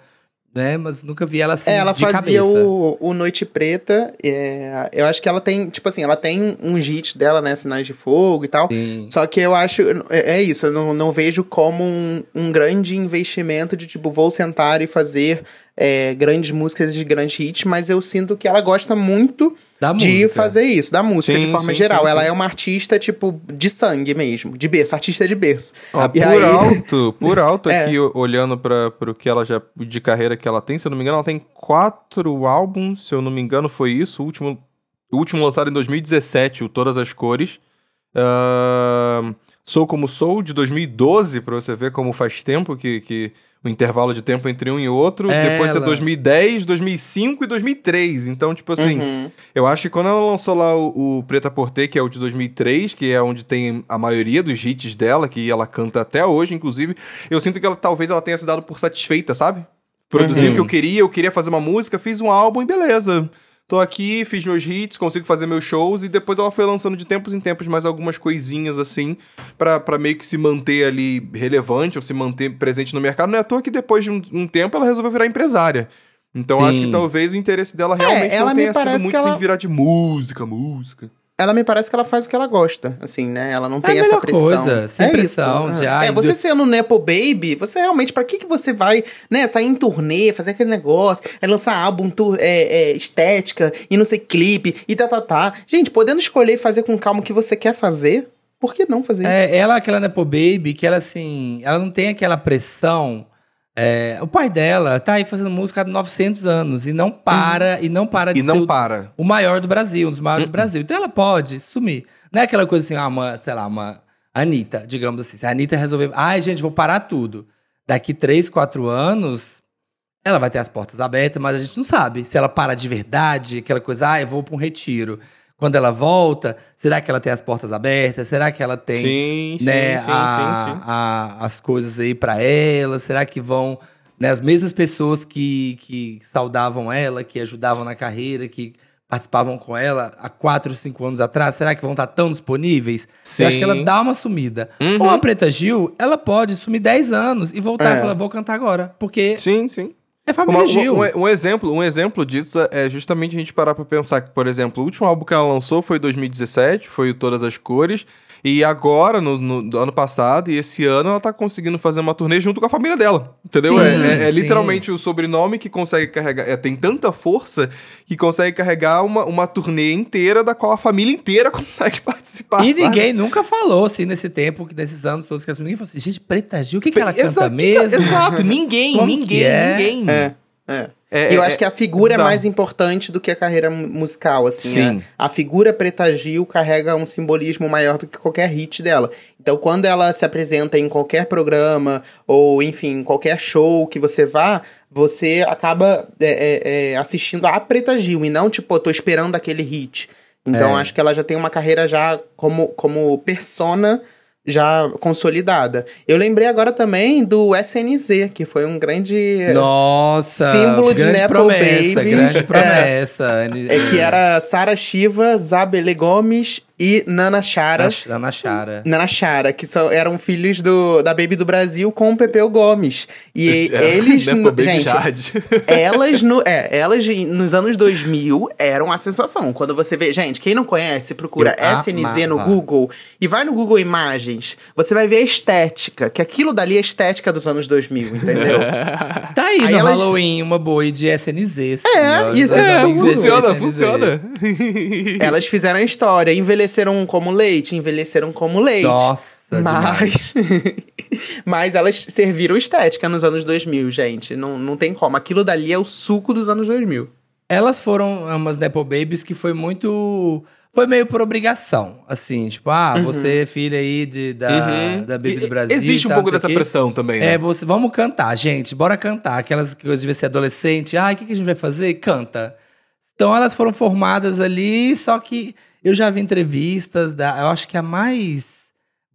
B: né? Mas nunca vi ela assim.
C: É, ela
B: de
C: fazia
B: cabeça.
C: o, o Noite Preta. é, eu acho que ela tem, tipo assim, ela tem uns hits dela, né? Sinais de Fogo e tal.
B: Sim.
C: Só que eu acho. É, é isso, eu não, não vejo como um, um grande investimento de tipo, vou sentar e fazer é, grandes músicas de grandes hits, mas eu sinto que ela gosta muito
B: Da
C: de
B: música.
C: fazer isso, da música
A: Sim,
C: de forma
A: sim,
C: geral.
A: sim,
C: ela é uma artista, tipo, de sangue mesmo, de berço, artista de berço. E
A: por
C: aí-
A: alto, por alto
C: É.
A: aqui, olhando para o que ela já de carreira que ela tem, se eu não me engano, ela tem quatro álbuns, se eu não me engano, foi isso. O último, o último lançado em 2017, o Todas as Cores. Ahn, Sou Como Sou, de 2012, pra você ver como faz tempo que, que o intervalo de tempo entre um e outro.
B: Ela.
A: Depois é 2010, 2005 e 2003. Então, tipo assim,
C: Uhum.
A: eu acho que quando ela lançou lá o, o Preta Porter, que é o de 2003, que é onde tem a maioria dos hits dela, que ela canta até hoje, inclusive, eu sinto que ela talvez ela tenha se dado por satisfeita, sabe? Produzi
B: Uhum.
A: o que eu queria, eu queria fazer uma música, fiz um álbum e beleza. Tô aqui, fiz meus hits, consigo fazer meus shows e depois ela foi lançando de tempos em tempos mais algumas coisinhas assim, pra, pra meio que se manter ali relevante ou se manter presente no mercado. Não é à toa que depois de um, um tempo ela resolveu virar empresária. Então acho que
B: Sim.
A: talvez o interesse dela realmente
C: ela
A: não tenha sido muito
C: ela-
A: em virar de música, música.
C: Ela me parece que ela faz o que ela gosta, assim, né? Ela não
B: É
C: tem essa pressão.
B: coisa, sem
C: é
B: pressão,
C: isso. é. você
B: do-
C: sendo Nepo Baby, você realmente, pra que que você vai, né, sair em turnê, fazer aquele negócio, é lançar álbum, tur- é, é, estética, e não sei, clipe, e tá, tá, tá. Gente, podendo escolher e fazer com calma o que você quer fazer, por que não fazer isso?
B: É, ela, aquela Nepo Baby, que ela assim, ela não tem aquela pressão. É, o pai dela tá aí fazendo música há 900 anos e não para, e não para de
A: E
B: ser
A: não
B: o,
A: para.
B: o maior do Brasil, um dos maiores do Brasil. Então ela pode sumir. Não é aquela coisa assim, ah, uma, sei lá, uma Anitta, digamos assim. Se a Anitta resolver, ai, gente, vou parar tudo. Daqui 3, 4 anos, ela vai ter as portas abertas, mas a gente não sabe se ela para de verdade, aquela coisa, ah, eu vou para um retiro. Quando ela volta, será que ela tem as portas abertas? Será que ela tem
A: Sim, sim,
B: né,
A: sim,
B: a-
A: sim, sim.
B: a- as coisas aí pra ela? Será que vão né, as mesmas pessoas que, que saudavam ela, que ajudavam na carreira, que participavam com ela há quatro, cinco anos atrás, será que vão estar tão disponíveis? Eu acho que ela
A: Sim.
B: dá uma sumida.
A: Uhum.
B: Ou a Preta Gil, ela pode sumir 10 anos e voltar
C: É.
B: e falar, vou cantar agora. Porque
A: Sim, sim.
B: É família
A: Uma-
B: Gil.
A: um, um exemplo, um exemplo disso é justamente a gente parar pra pensar que, por exemplo, o último álbum que ela lançou foi em 2017, foi o Todas as Cores, e agora, no, no- do ano passado e esse ano, ela tá conseguindo fazer uma turnê junto com a família dela, entendeu?
B: Sim,
A: é é- é literalmente o sobrenome que consegue carregar, é, tem tanta força que consegue carregar uma, uma turnê inteira da qual a família inteira consegue participar,
B: E
A: sabe?
B: ninguém nunca falou, assim, nesse tempo, que nesses anos todos que sumiu, ninguém falou assim, gente, Preta Gil, o que, que ela canta
A: Exato,
B: mesmo?
A: Exato, ninguém,
B: Como que
A: ninguém,
B: é?
A: ninguém.
C: É, é.
A: É,
C: eu
A: é-
C: acho que a figura é
A: bizarro.
C: mais importante do que a carreira mu- musical, assim.
A: Sim.
C: A, a figura Preta Gil carrega um simbolismo maior do que qualquer hit dela. Então, quando ela se apresenta em qualquer programa, ou enfim, em qualquer show que você vá, você acaba é, é, é, assistindo a Preta Gil, e não, tipo, eu tô esperando aquele hit. Então,
B: É.
C: acho que ela já tem uma carreira já como, como persona já consolidada. Eu lembrei agora também do SNZ, que foi um grande...
B: Nossa!
C: Símbolo de
B: grande
C: Nepo
B: promessa,
C: Babies.
B: grande
C: É.
B: promessa.
C: É que era Sara Shiva, Zabele Gomes e Nana Chara.
B: Nana Chara.
C: Nana Chara, que são, eram filhos do, da Baby do Brasil com o Pepeu Gomes. E
A: É,
C: eles,
A: Nepo
C: no-
A: Baby
C: gente,
A: Jade.
C: elas, no, é, elas nos anos 2000 eram a sensação. Quando você vê, gente, quem não conhece, procura
B: Eu
C: SNZ no
B: amava.
C: Google e vai no Google Imagens, você vai ver a estética, que aquilo dali é a estética dos anos 2000, entendeu?
B: Tá aí,
C: Aí
B: no
C: elas-
B: Halloween, uma boa de SNZ.
C: É, isso é,
A: funciona, funciona.
C: elas fizeram a história, envelheceram como leite, envelheceram como leite.
B: Nossa, demais.
C: Mas, mas elas serviram estética nos anos 2000, gente. Não, não tem como. Aquilo dali é o suco dos anos 2000.
B: Elas foram umas Nepo Babies que foi muito. Foi meio por obrigação. Assim, tipo, ah, você é filha aí de, da,
A: Uhum.
B: da Baby do Brasil.
A: Existe um
B: tal,
A: pouco dessa pressão também, né?
B: É, você, vamos cantar, gente. Bora cantar. Aquelas que devia ser adolescente. Ah, o que, que a gente vai fazer? Canta. Então elas foram formadas ali, só que eu já vi entrevistas da. Eu acho que a mais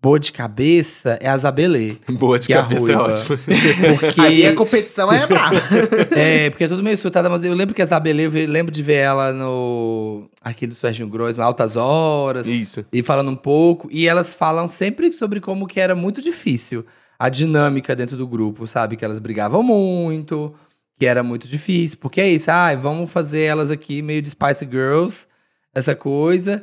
B: boa de cabeça é a Zabelê.
A: Boa de
B: é
A: cabeça é ótimo.
B: Porque.
C: Aí a competição é brava.
B: É, porque é tudo meio surtada, mas eu lembro que a Zabelê, eu lembro de ver ela no. Aqui do Serginho Grossman, Altas Horas,
A: Isso.
B: e falando um pouco. E elas falam sempre sobre como que era muito difícil a dinâmica dentro do grupo, sabe? Que elas brigavam muito, que era muito difícil. Porque é isso, ah, vamos fazer elas aqui meio de Spice Girls, essa coisa.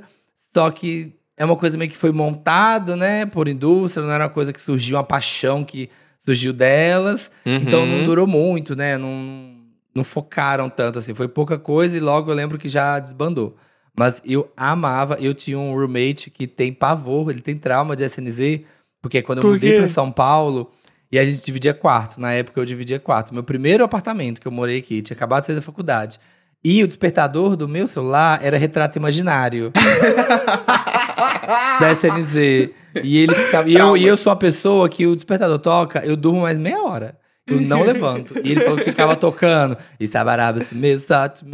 B: Só que é uma coisa meio que foi montado, né, por indústria, não era uma coisa que surgiu, uma paixão que surgiu delas. Então não
A: Uhum.
B: durou muito, né? Não, não focaram tanto assim. Foi pouca coisa e logo eu lembro que já desbandou. Mas eu amava, eu tinha um roommate que tem pavor, ele tem trauma de SNZ, porque quando eu
A: Por
B: mudei
A: quê?
B: pra São Paulo e a gente dividia quarto, na época eu dividia quarto. Meu primeiro apartamento que eu morei aqui, tinha acabado de sair da faculdade. E o despertador do meu celular era retrato imaginário. da SNZ. E ele ficava. E eu, e eu sou uma pessoa que o despertador toca, eu durmo mais meia hora. Eu não levanto. E ele falou que ficava tocando. E sabaraba esse mesmo, sato.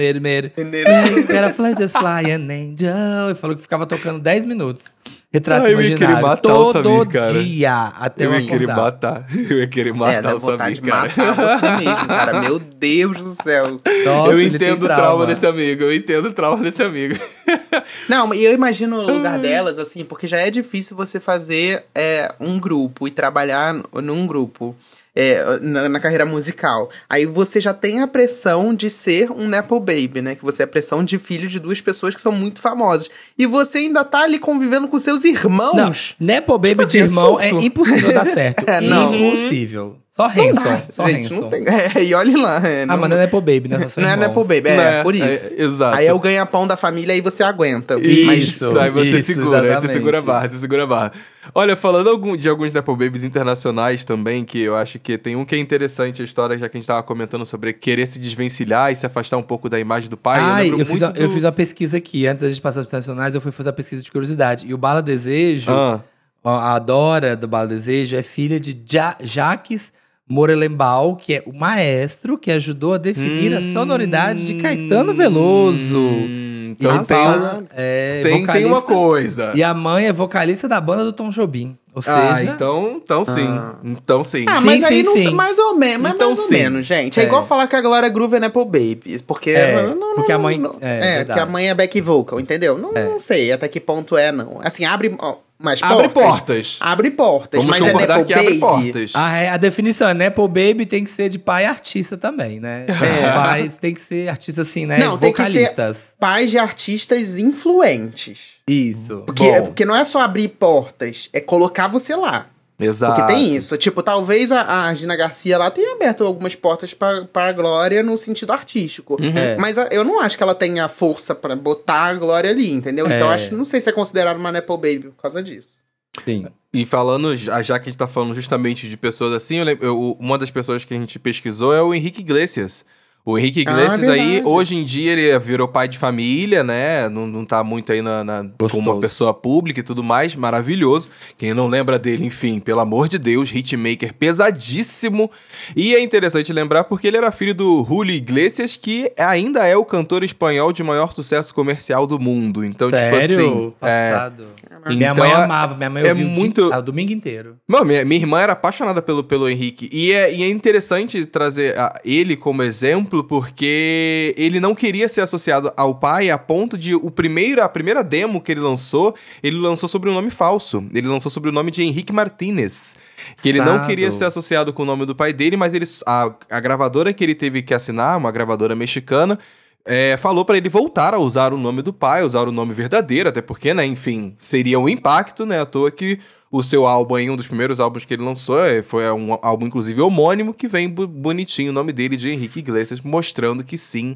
B: Era fly, just fly an angel. Ele falou que ficava tocando 10 minutos. Retrato
A: Ah, eu ia querer
B: imaginário.
A: matar o
B: todo
A: Samir, cara.
B: dia. Até
A: Eu ia querer
B: acordar.
A: matar. Eu ia querer
C: é,
A: matar
C: dá
A: o Samir, cara.
C: matar você mesmo, cara. Meu Deus do céu.
B: Nossa,
A: eu entendo o trauma desse amigo, eu entendo o trauma desse amigo.
C: Não, e eu imagino o lugar delas, assim, porque já é difícil você fazer é, um grupo e trabalhar num grupo. É, na, na carreira musical. Aí você já tem a pressão de ser um Nepo Baby, né? Que você é a pressão de filho de duas pessoas que são muito famosas. E você ainda tá ali convivendo com seus
B: Não,
C: irmãos.
B: Nepo Baby
C: Tipo assim,
B: de
C: é
B: irmão é
C: surto.
B: impossível dar certo.
C: É, não.
B: Impossível. Só Hanson. Só
C: Gente,
B: Hanson.
C: não tem. É, e olhe lá. É,
B: Ah, mas não é Nepo Baby, né?
C: Não é. Nepo Baby, é,
A: Né?
C: por isso.
A: É, exato.
C: Aí é o ganha-pão da família e você aguenta.
A: Isso,
C: Mas-
A: aí você
B: isso,
A: segura, aí você
B: exatamente.
A: segura a barra, você segura a barra. Olha, falando algum- de alguns Nepo Babies internacionais também, que eu acho que tem um que é interessante a história, já que a gente tava comentando sobre querer se desvencilhar e se afastar um pouco da imagem do pai.
B: Ai,
A: lembro
B: eu, fiz
A: muito
B: uma, eu
A: do-
B: fiz uma pesquisa aqui. Antes da gente passar para os internacionais, eu fui fazer a pesquisa de curiosidade. E o Bala Desejo,
A: Ah,
B: a a Dora do Bala Desejo, é filha de ja Jaques Morelenbaum, que é o maestro que ajudou a definir a sonoridade de Caetano Veloso.
A: Hum,
B: E
A: então
B: de
A: tem,
B: Paula, é,
A: tem, tem uma coisa.
B: E a mãe é vocalista da banda do Tom Jobim. Ou
A: Ah,
B: seja,
A: então, então sim.
C: Ah.
A: Então sim.
C: Ah,
B: Sim,
C: mas aí
B: sim,
C: não
B: sim.
C: mais ou menos, mas
A: Então
C: mais ou
A: sim.
C: menos, gente. É,
B: É.
C: igual falar que a Glória Groove é Nepo Baby, porque
B: É,
C: não- não-
B: porque a mãe-
C: não-
B: é,
C: é,
B: verdade.
C: porque a mãe é back vocal, entendeu? Não, não sei até que ponto é não. Assim, abre ó, mais
A: Abre
C: portas.
A: portas.
C: Abre portas,
A: Vamos
C: mas é Nepo
A: que abre
C: Baby.
A: portas.
B: a, a definição é Nepo Baby tem que ser de pai artista também, né?
C: É.
B: Pais tem que ser artista assim, né?
C: Não, tem que ser-
B: Vocalistas.
C: Pais de artistas influentes.
B: Isso.
C: Porque,
A: Bom.
C: porque não é só abrir portas, é colocar você lá.
A: Exato.
C: Porque tem isso. Tipo, talvez a, a Gina Garcia lá tenha aberto algumas portas pra, pra Glória no sentido artístico.
B: É.
C: Mas a- eu não acho que ela tenha força pra botar a Glória ali, entendeu? Então
B: É.
C: acho, não sei se é considerado uma Nepo Baby por causa disso.
B: Sim.
A: E falando, já já que a gente tá falando justamente de pessoas assim, eu lembro- eu- uma das pessoas que a gente pesquisou é o Henrique Iglesias. O Henrique Iglesias aí,
C: verdade.
A: hoje em dia, ele virou pai de família, né? Não, não tá muito aí na, na, como uma pessoa pública e tudo mais, maravilhoso. Quem não lembra dele, enfim, pelo amor de Deus, hitmaker pesadíssimo. E é interessante lembrar porque ele era filho do Julio Iglesias, que ainda é o cantor espanhol de maior sucesso comercial do mundo. Então, tipo
B: Sério?
A: assim. é,
B: Passado. minha
A: Então,
B: mãe
A: é-
B: amava, minha mãe
A: é
B: ouvia o,
A: muito-
B: dia, ah, o domingo inteiro.
A: Mano, minha, minha irmã era apaixonada pelo, pelo Henrique. E é, e é interessante trazer a- ele como exemplo, exemplo porque ele não queria ser associado ao pai a ponto de o primeiro, a primeira demo que ele lançou, ele lançou sobre um nome falso. Ele lançou sobre o nome de Henrique Martinez. Que ele não queria ser associado com o nome do pai dele, mas ele, a, a gravadora que ele teve que assinar, uma gravadora mexicana, é, falou pra ele voltar a usar o nome do pai, usar o nome verdadeiro, até porque, né, enfim, seria um impacto, né, à toa que o seu álbum aí, um dos primeiros álbuns que ele lançou, é, foi um álbum, inclusive, homônimo, que vem bonitinho o nome dele de Henrique Iglesias, mostrando que sim,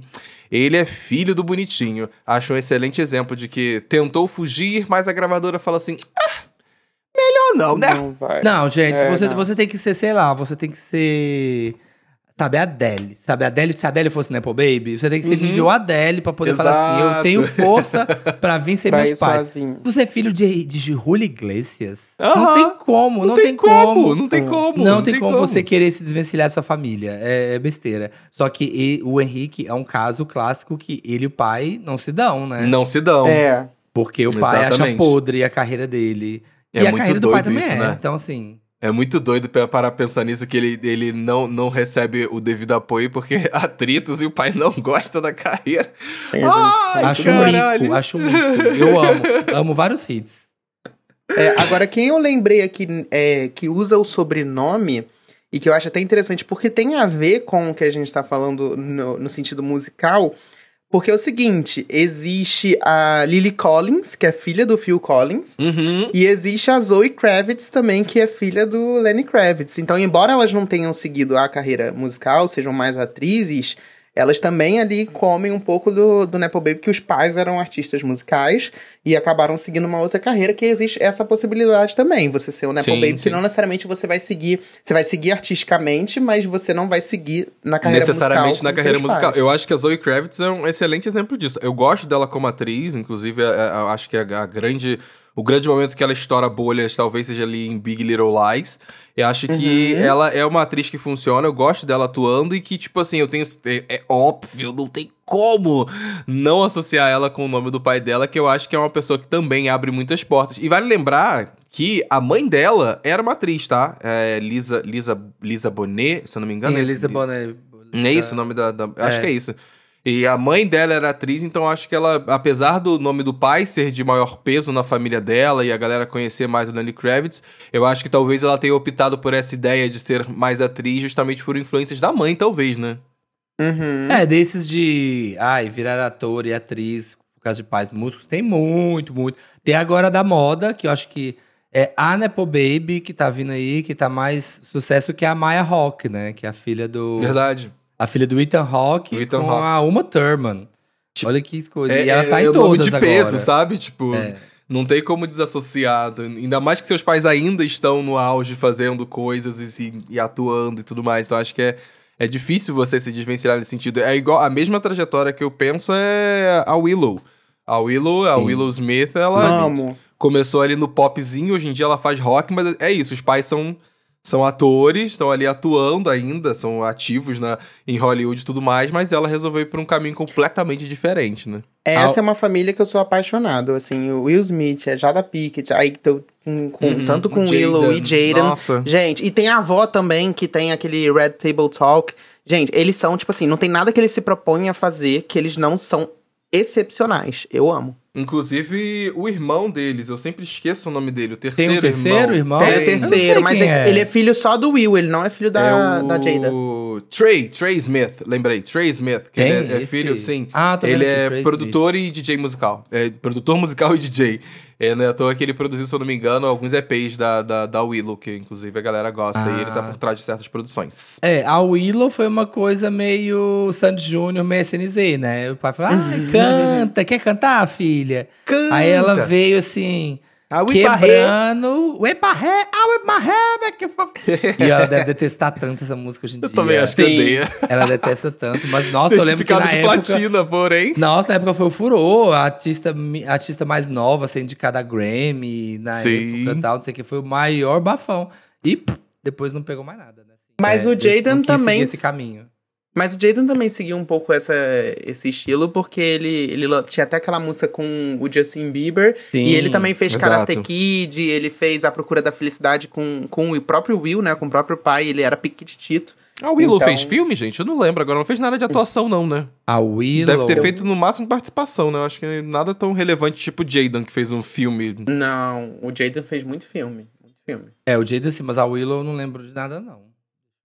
A: ele é filho do bonitinho. Acho um excelente exemplo de que tentou fugir, mas a gravadora fala assim, ah, melhor não, né?
C: Não vai.
B: Não, gente,
C: É,
B: você,
C: não.
B: você tem que ser, sei lá, você tem que ser. Sabe, a Adele. Sabe, a Adele, se a Adele fosse Nepo Baby, você tem que ser nível Adele pra poder falar assim: eu
C: Exato.
B: tenho força pra vir ser
C: Pra
B: meus pais. Se você é filho de, de Julio Iglesias, não
A: Aham.
B: tem como, não,
A: Não tem como, não tem como.
B: Não, tem, como, você querer se desvencilhar da sua família. É, é besteira. Só que e- o Henrique é um caso clássico que ele e o pai não se dão, né?
A: Não se dão.
C: É.
B: Porque o pai acha
A: Exatamente.
B: podre a carreira dele.
A: É
B: e a
A: muito
B: carreira do pai também
A: isso,
B: é.
A: né?
B: Então, assim.
A: É muito doido pra- para pensar nisso que ele, ele não, não recebe o devido apoio porque atritos e o pai não gosta da carreira.
C: Gente
A: Ai,
B: acho um mico, acho um mico. Eu amo. Amo vários hits.
C: É, agora, quem eu lembrei aqui é, que usa o sobrenome, e que eu acho até interessante, porque tem a ver com o que a gente tá falando no, no sentido musical, porque é o seguinte: existe a Lily Collins, que é filha do Phil Collins,
A: Uhum.
C: e existe a Zoe Kravitz também, que é filha do Lenny Kravitz. Então, embora elas não tenham seguido a carreira musical, sejam mais atrizes, elas também ali comem um pouco do, do Nepo Baby, que os pais eram artistas musicais e acabaram seguindo uma outra carreira, que existe essa possibilidade também. Você ser o Nepo
A: Sim,
C: Baby,
A: sim.
C: que não necessariamente você vai seguir. Você vai seguir artisticamente, mas você não vai seguir na carreira
A: Necessariamente
C: musical.
A: na
C: como
A: carreira musical.
C: pais.
A: Eu acho que a Zoe Kravitz é um excelente exemplo disso. Eu gosto dela como atriz, inclusive, é- é- eu acho que a, a grande. O grande momento que ela estoura bolhas talvez seja ali em Big Little Lies. Eu acho que
C: Uhum.
A: ela é uma atriz que funciona, eu gosto dela atuando e que, tipo assim, eu tenho. É, é óbvio, não tem como não associar ela com o nome do pai dela, que eu acho que é uma pessoa que também abre muitas portas. E vale lembrar que a mãe dela era uma atriz, tá? É Lisa, Lisa, Lisa Bonet, se eu não me engano. é esse-
B: Elisa Bonet.
A: é isso o nome da. da- acho
B: É.
A: que é isso. E a mãe dela era atriz, então acho que ela, apesar do nome do pai ser de maior peso na família dela e a galera conhecer mais o Lenny Kravitz, eu acho que talvez ela tenha optado por essa ideia de ser mais atriz justamente por influências da mãe, talvez, né?
C: Uhum.
B: É, desses de. Ai, virar ator e atriz por causa de pais músicos, tem muito, muito. Tem agora da moda, que eu acho que é a Nepo Baby, que tá vindo aí, que tá mais sucesso que a Maya Rock, né? Que é a filha do.
A: Verdade.
B: A filha do Ethan Hawke com
A: Hawke.
B: a Uma Thurman. Olha que coisa.
A: É,
B: e ela tá
A: é
B: em todas
A: de
B: agora.
A: peso, sabe? Tipo,
B: É.
A: não tem como desassociar. Ainda mais que seus pais ainda estão no auge fazendo coisas e, se- e atuando e tudo mais. Então acho que é, é difícil você se desvencilhar nesse sentido. É igual a mesma trajetória que eu penso é a Willow. A Willow, a
B: Sim.
A: Willow Smith, ela
C: Amo.
A: começou ali no popzinho, hoje em dia ela faz rock, mas é isso, os pais são são atores, estão ali atuando ainda, são ativos na, em Hollywood e tudo mais, mas ela resolveu ir por um caminho completamente diferente, né?
C: Essa é uma família que eu sou apaixonado, assim, o Will Smith, a Jada Pickett, aí tô com, com-
A: Uhum,
C: tanto com Willow e.
A: Jaden. Nossa.
C: Gente, e tem a avó também, que tem aquele Red Table Talk. Gente, eles são, tipo assim, não tem nada que eles se propõem a fazer que eles não são excepcionais. Eu amo.
A: Inclusive, o irmão deles, eu sempre esqueço o nome dele, o
B: Tem
A: terceiro,
B: um terceiro irmão?
C: Tem
B: Eu
C: o
B: não sei
C: terceiro, mas é-
B: é.
C: ele é filho só do Will, ele não é filho da,
A: é o
C: da Jada.
A: Trey, Trey Smith, lembrei, Trey Smith, que ele é, é filho, sim.
B: Ah, tô
A: ele é produtor e DJ musical. É produtor musical e DJ. É, não é à toa que ele produziu, se eu não me engano, alguns EPs da, da, da Willow, que inclusive a galera gosta, e ele tá
B: Ah.
A: por trás de certas produções.
B: É, a Willow foi uma coisa meio Sandy Júnior, meio SNZ, né? O pai falou, ah, canta, quer cantar, filha?
A: Canta!
B: Aí ela veio assim,
A: Ah.
B: Quebrando, o Eparré, ah, o Eparré, que fo-" E ela deve detestar tanto essa música hoje em
A: Eu
B: dia.
A: também acho que
B: Sim.
A: odeia.
B: Ela detesta tanto, mas nossa, eu lembro que na
A: de
B: época...
A: platina, porém.
B: Nossa, na época foi o furor, a artista, a artista mais nova, ser indicada a Grammy, na
A: Sim.
B: época e tal, não sei o que, foi o maior bafão. E pff, depois não pegou mais nada, né?
C: Mas o
B: não
C: Jaden também
B: esse caminho.
C: Mas o Jaden também seguiu um pouco essa, esse estilo, porque ele, ele tinha até aquela música com o Justin Bieber.
B: Sim,
C: e ele também fez
A: exato.
C: Karate Kid, ele fez A Procura da Felicidade com, com o próprio Will, né? Com o próprio pai, ele era piquitito.
A: A Willow
C: Então-
A: fez filme, gente? Eu não lembro agora. Não fez nada de atuação, não, né?
B: A Willow.
A: Deve ter feito no máximo participação, né? Eu acho que nada tão relevante, tipo Jaden, que fez um filme.
C: Não, o Jaden fez muito filme. Muito filme.
B: É, o Jada sim, mas a Willow eu não lembro de nada, não.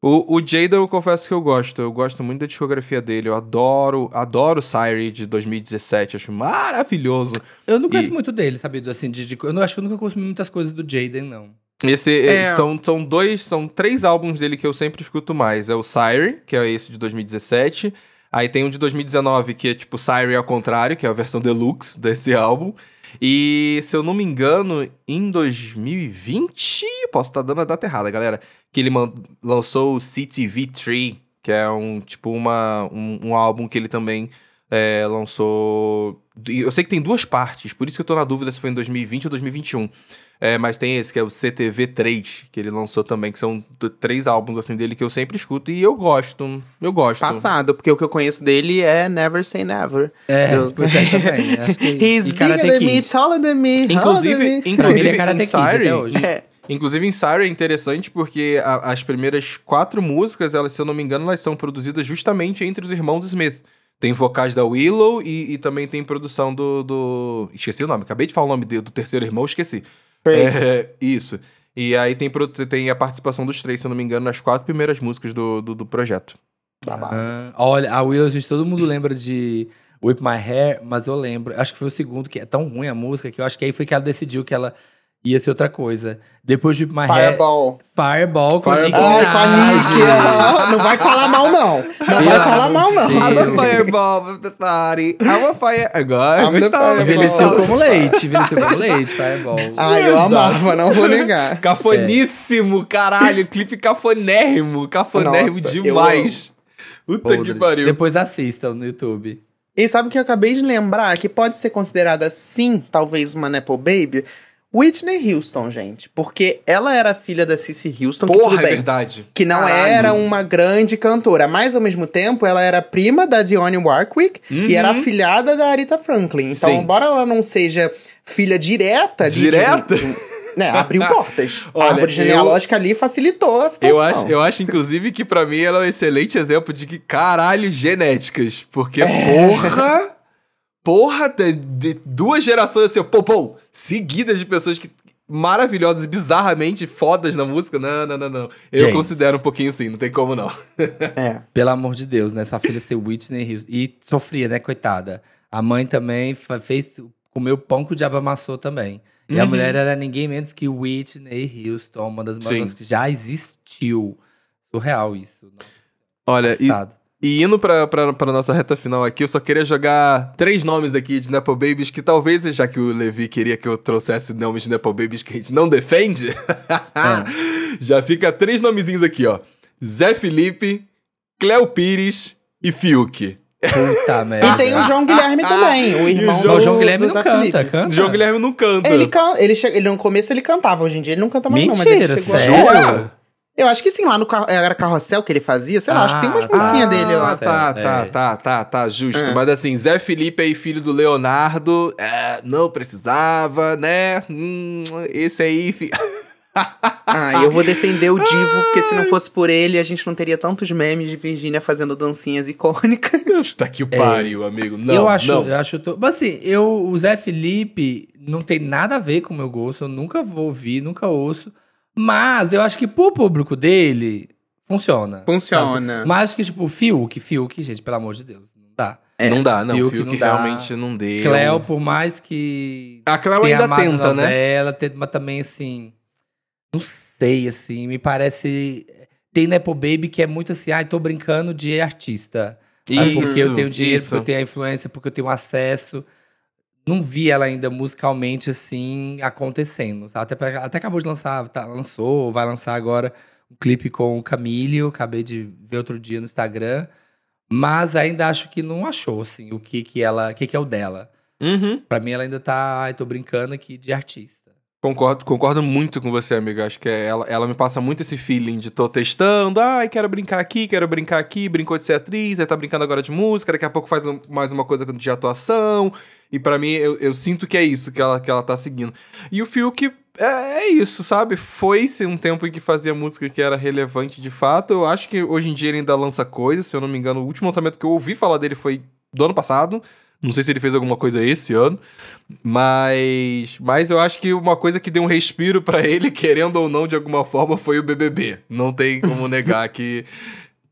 A: O, o Jaden, eu confesso que eu gosto. Eu gosto muito da discografia dele. Eu adoro, adoro Sire de 2017. Acho maravilhoso.
B: Eu não conheço
A: E-
B: muito dele, sabe? Assim, de, de- eu não, acho que eu nunca consumi muitas coisas do Jaden, não.
A: Esse
C: É.
A: são, são dois, são três álbuns dele que eu sempre escuto mais. É o Sire, que é esse de 2017. Aí tem um de 2019, que é tipo Sire ao contrário, que é a versão deluxe desse álbum. E se eu não me engano, em 2020, posso estar dando a data errada, galera, que ele lançou o CTV3, que é um tipo uma, um, um álbum que ele também é, lançou. e Eu sei que tem duas partes, por isso que eu tô na dúvida se foi em 2020 ou 2021. É, mas tem esse, que é o CTV3, que ele lançou também, que são três álbuns assim dele que eu sempre escuto e eu gosto. Eu gosto.
C: Passado, porque o que eu conheço dele é Never Say Never.
B: É,
C: Eu-
B: pois é, também. Acho que,
C: He's
B: e
C: bigger than me, taller than me,
A: Inclusive,
C: than me.
B: Mim, ele
A: inclusive
B: é Karate
A: em
B: Kid até hoje.
C: É,
A: Inclusive em Sire é interessante porque a- as primeiras quatro músicas, elas, se eu não me engano, elas são produzidas justamente entre os irmãos Smith. Tem vocais da Willow e, e também tem produção do, do- Esqueci o nome, acabei de falar o nome de- do terceiro irmão, esqueci. É, isso. E aí tem, tem a participação dos três, se eu não me engano, nas quatro primeiras músicas do, do, do projeto.
B: Ah, olha, a Willow, gente, todo mundo lembra de Whip My Hair, mas eu lembro, acho que foi o segundo, que é tão ruim a música, que eu acho que aí foi que ela decidiu que ela ia ser outra coisa. Depois de Hair,
C: Fireball.
B: Fireball com a Nicki
A: Fireball.
C: Ai, com a Não vai falar mal, não. Não vai
B: Pelo
C: falar mal, não.
A: I'm a fireball of the party. I'm a fire... Agora,
C: I'm fireball.
B: Envelheceu como leite, envelheceu como leite, Fireball.
C: Ai, eu amava, não vou negar.
A: Cafoníssimo, caralho. Clipe cafonérrimo. Cafonérrimo
C: Nossa,
A: demais. Puta que pariu.
B: Depois assistam no YouTube.
C: E sabe o que eu acabei de lembrar? Que pode ser considerada, sim, talvez uma Nepo Baby? Whitney Houston, gente. Porque ela era filha da Cissy Houston, que
A: Porra,
C: tudo
A: é
C: bem.
A: verdade.
C: que não
A: Caralho.
C: era uma grande cantora, mas ao mesmo tempo ela era prima da Dionne Warwick e era afilhada da Aretha Franklin. Então,
A: Uhum. Sim.
C: embora ela não seja filha direta de
A: Direta?
C: de- de- né, abriu portas.
A: Olha,
C: a árvore
A: eu-
C: genealógica ali facilitou a situação.
A: Eu acho, eu acho, inclusive, que pra mim ela é um excelente exemplo de que caralho genéticas. Porque, porra. Porra, de, de duas gerações assim, pô, pô, seguidas de pessoas que. Maravilhosas e bizarramente fodas na música. Não, não, não, não. Eu
B: Gente.
A: considero um pouquinho sim, não tem como não.
C: É.
B: Pelo amor de Deus, né? Sua filha ser Whitney Houston. E sofria, né, coitada. A mãe também fez, comeu pão que o diabo amassou também. E a
A: Uhum.
B: mulher era ninguém menos que Whitney Houston, uma das maiores que já existiu. Surreal isso.
A: Olha, e,
B: Passado.
A: e indo pra, pra, pra nossa reta final aqui, eu só queria jogar três nomes aqui de Nepo Babies que talvez, já que o Levi queria que eu trouxesse nomes de Nepo Babies que a gente não defende, já fica três nomezinhos aqui, ó. Zé Felipe, Cléo Pires e Fiuk.
B: Puta merda.
C: E tem o João Guilherme também, o irmão
A: João-
B: Não, o João Guilherme
C: do
B: não canta, canta.
A: João Guilherme não canta.
C: Ele, can... ele, che... ele no começo ele cantava, hoje em dia ele não canta mais não, mas
B: Mentira,
C: ele chegou a-
B: sério?
C: Jura? Eu acho que sim, lá no carro, era carrossel que ele fazia, sei lá, acho que tem umas
B: Ah,
C: musiquinhas
B: ah,
C: dele lá.
A: Ah, tá,
B: É.
A: tá, tá, tá, tá, justo.
C: É.
A: Mas assim, Zé Felipe aí, filho do Leonardo, é, não precisava, né? Hum, esse aí. fi-
C: Ah, eu vou defender o Divo, porque se não fosse por ele, a gente não teria tantos memes de Virgínia fazendo dancinhas icônicas.
A: Tá que pariu, amigo. Não,
B: eu acho,
A: não.
B: eu acho. To... Mas assim, eu, o Zé Felipe não tem nada a ver com o meu gosto. Eu nunca vou ouvir, nunca ouço. Mas eu acho que pro público dele, funciona.
C: Funciona.
B: Sabe? Mas que, tipo, Fiuk, Fiuk, gente, pelo amor de Deus, não dá.
A: Não dá, não.
B: Fiuk
A: Fiuk,
B: não dá.
A: realmente não deu.
B: Cleo, por mais que
A: A Cleo ainda
B: a
A: tenta, né?
B: novela, tem- mas também, assim, não sei, assim, me parece... Tem Nepo Baby que é muito assim, ai, tô brincando de artista. Sabe? porque eu tenho dinheiro,
A: isso.
B: porque eu tenho a influência, porque eu tenho acesso. Não vi ela ainda musicalmente assim acontecendo. sabe? Até, até acabou de lançar, tá, lançou, vai lançar agora um clipe com o Camilo. Acabei de ver outro dia no Instagram. Mas ainda acho que não achou assim o que que ela, o que que é o dela.
A: Uhum.
B: Pra mim ela ainda tá, ai, tô brincando aqui de artista.
A: Concordo, concordo muito com você, amiga. Acho que é- ela, ela me passa muito esse feeling de tô testando. Ai, quero brincar aqui, quero brincar aqui. Brincou de ser atriz, aí tá brincando agora de música. Daqui a pouco faz um- mais uma coisa de atuação. E pra mim, eu, eu sinto que é isso que ela, que ela tá seguindo. E o Fiuk, é, é isso, sabe? Foi-se um tempo em que fazia música que era relevante de fato. Eu acho que hoje em dia ele ainda lança coisas, se eu não me engano. O último lançamento que eu ouvi falar dele foi do ano passado. Não sei se ele fez alguma coisa esse ano, mas mas eu acho que uma coisa que deu um respiro para ele, querendo ou não de alguma forma, foi o BBB. Não tem como negar que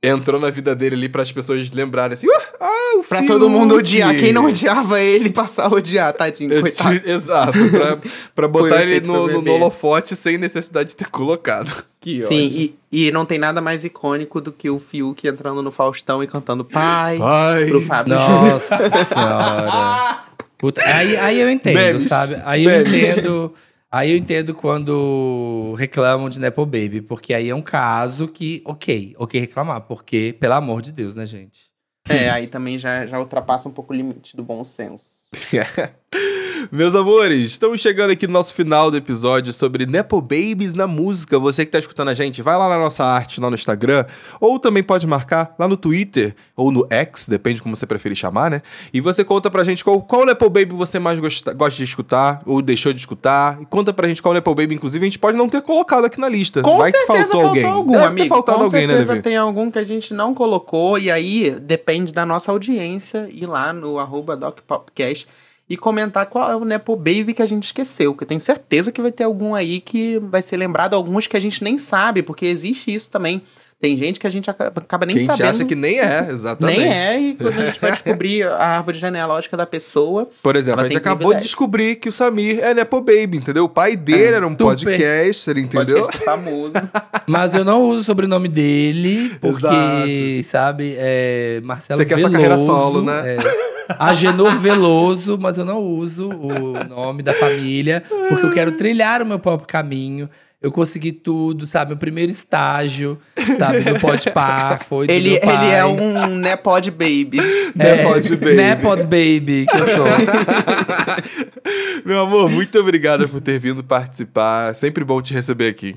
A: entrou na vida dele ali para as pessoas lembrarem assim, ah, ah o
C: Pra todo mundo odiar. Quem não odiava ele passar a odiar, tadinho, coitado.
A: Exato, pra, pra botar ele no, no holofote sem necessidade de ter colocado. Que
C: Sim,
A: ódio.
C: e, e não tem nada mais icônico do que o Fiuk entrando no Faustão e cantando pai
A: Ai,
C: pro Fábio Júnior.
B: Nossa senhora. Puta, aí, aí eu entendo,
A: Memes.
B: sabe? Aí eu entendo. Aí eu entendo quando reclamam de Nepo Baby, porque aí é um caso que, ok, ok reclamar, porque, pelo amor de Deus, né, gente?
C: É, aí também já, já ultrapassa um pouco o limite do bom senso.
A: Meus amores, estamos chegando aqui no nosso final do episódio sobre Nepo Babies na música. Você que tá escutando a gente, vai lá na nossa arte, lá no Instagram, ou também pode marcar lá no Twitter, ou no X, depende como você preferir chamar, né? E você conta pra gente qual, qual Nepo Baby você mais gosta, gosta de escutar, ou deixou de escutar. E conta pra gente qual Nepo Baby, inclusive, a gente pode não ter colocado aqui na lista.
C: Com
A: vai que
C: certeza
A: faltou alguém.
C: algum,
A: Deve
C: amigo.
A: faltado
C: Com
A: alguém, né,
C: certeza
A: Levi?
C: tem algum que a gente não colocou. E aí depende da nossa audiência ir lá no arroba DocPopcast e comentar qual é o Nepo Baby que a gente esqueceu. Que eu tenho certeza que vai ter algum aí que vai ser lembrado. Alguns que a gente nem sabe, porque existe isso também. Tem gente que a gente acaba acaba nem
A: Que a gente
C: sabendo.
A: acha que nem é, exatamente.
C: nem é, e quando a gente vai descobrir a árvore genealógica da pessoa.
A: Por exemplo, a gente acabou de descobrir que o Samir é Nepo Baby, entendeu? O pai dele
C: É,
A: era um podcaster, entendeu?
C: Podcast famoso.
B: Mas eu não uso o sobrenome dele, porque, sabe, é Marcelo
A: Você quer
B: Veloso.
A: sua carreira solo, né?
B: É, Agenor Veloso, mas eu não uso o nome da família, porque eu quero trilhar o meu próprio caminho. Eu consegui tudo, sabe? Meu primeiro estágio, sabe? No Pode Par, foi do
C: ele,
B: meu pai.
C: ele é um Nepod Baby.
B: É,
A: Nepod Baby.
B: Nepod Baby, que eu sou.
A: Meu amor, muito obrigado por ter vindo participar. Sempre bom te receber aqui.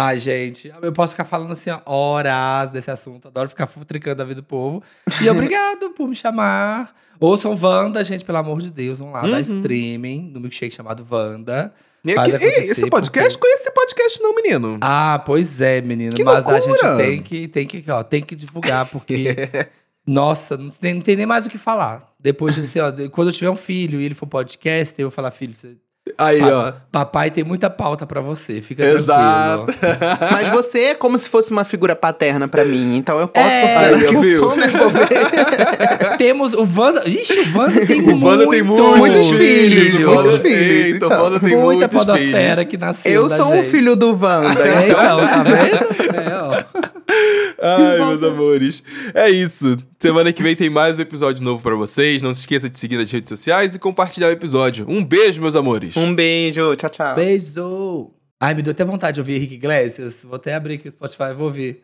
B: Ai, gente, eu posso ficar falando assim, ó, horas desse assunto. Adoro ficar futricando a vida do povo. E obrigado por me chamar. Ouçam Wanda, gente, pelo amor de Deus. Vão lá dar streaming no milkshake chamado Wanda.
A: E ei,
B: acontecer,
A: esse podcast?
B: porque-
A: Conhece esse podcast não, menino?
B: Ah, pois é, menino.
A: Que
B: Mas a
A: loucura!
B: gente tem que, tem que, ó, tem que divulgar, porque. Nossa, não tem, não tem nem mais o que falar. Depois de ser, ó, quando eu tiver um filho e ele for podcast, eu vou falar, filho, você-
A: Aí, ó.
B: papai tem muita pauta pra você, fica
A: Exato.
B: tranquilo.
C: Mas você é como se fosse uma figura paterna pra mim, então eu posso
B: É,
C: considerar
A: aí,
C: que eu
A: viu?
C: sou Baby.
B: Temos o Wanda. Ixi, o Wanda tem
A: O Wanda tem
B: muito-
A: muitos,
C: muitos filhos,
A: o Wanda
C: muitos
A: tem,
C: filhos,
A: então, o Wanda tem
B: Muita podosfera
A: filhos.
B: que nasceu.
C: Eu sou um filho do Wanda.
B: É,
C: então-
B: então, tá vendo?
A: Ai, meus amores. É isso. Semana que vem tem mais um episódio novo pra vocês. Não se esqueça de seguir nas redes sociais e compartilhar o episódio. Um beijo, meus amores.
C: Um beijo, tchau, tchau.
B: Beijo! Ai, me deu até vontade de ouvir Henrique Iglesias. Vou até abrir aqui o Spotify e vou ouvir.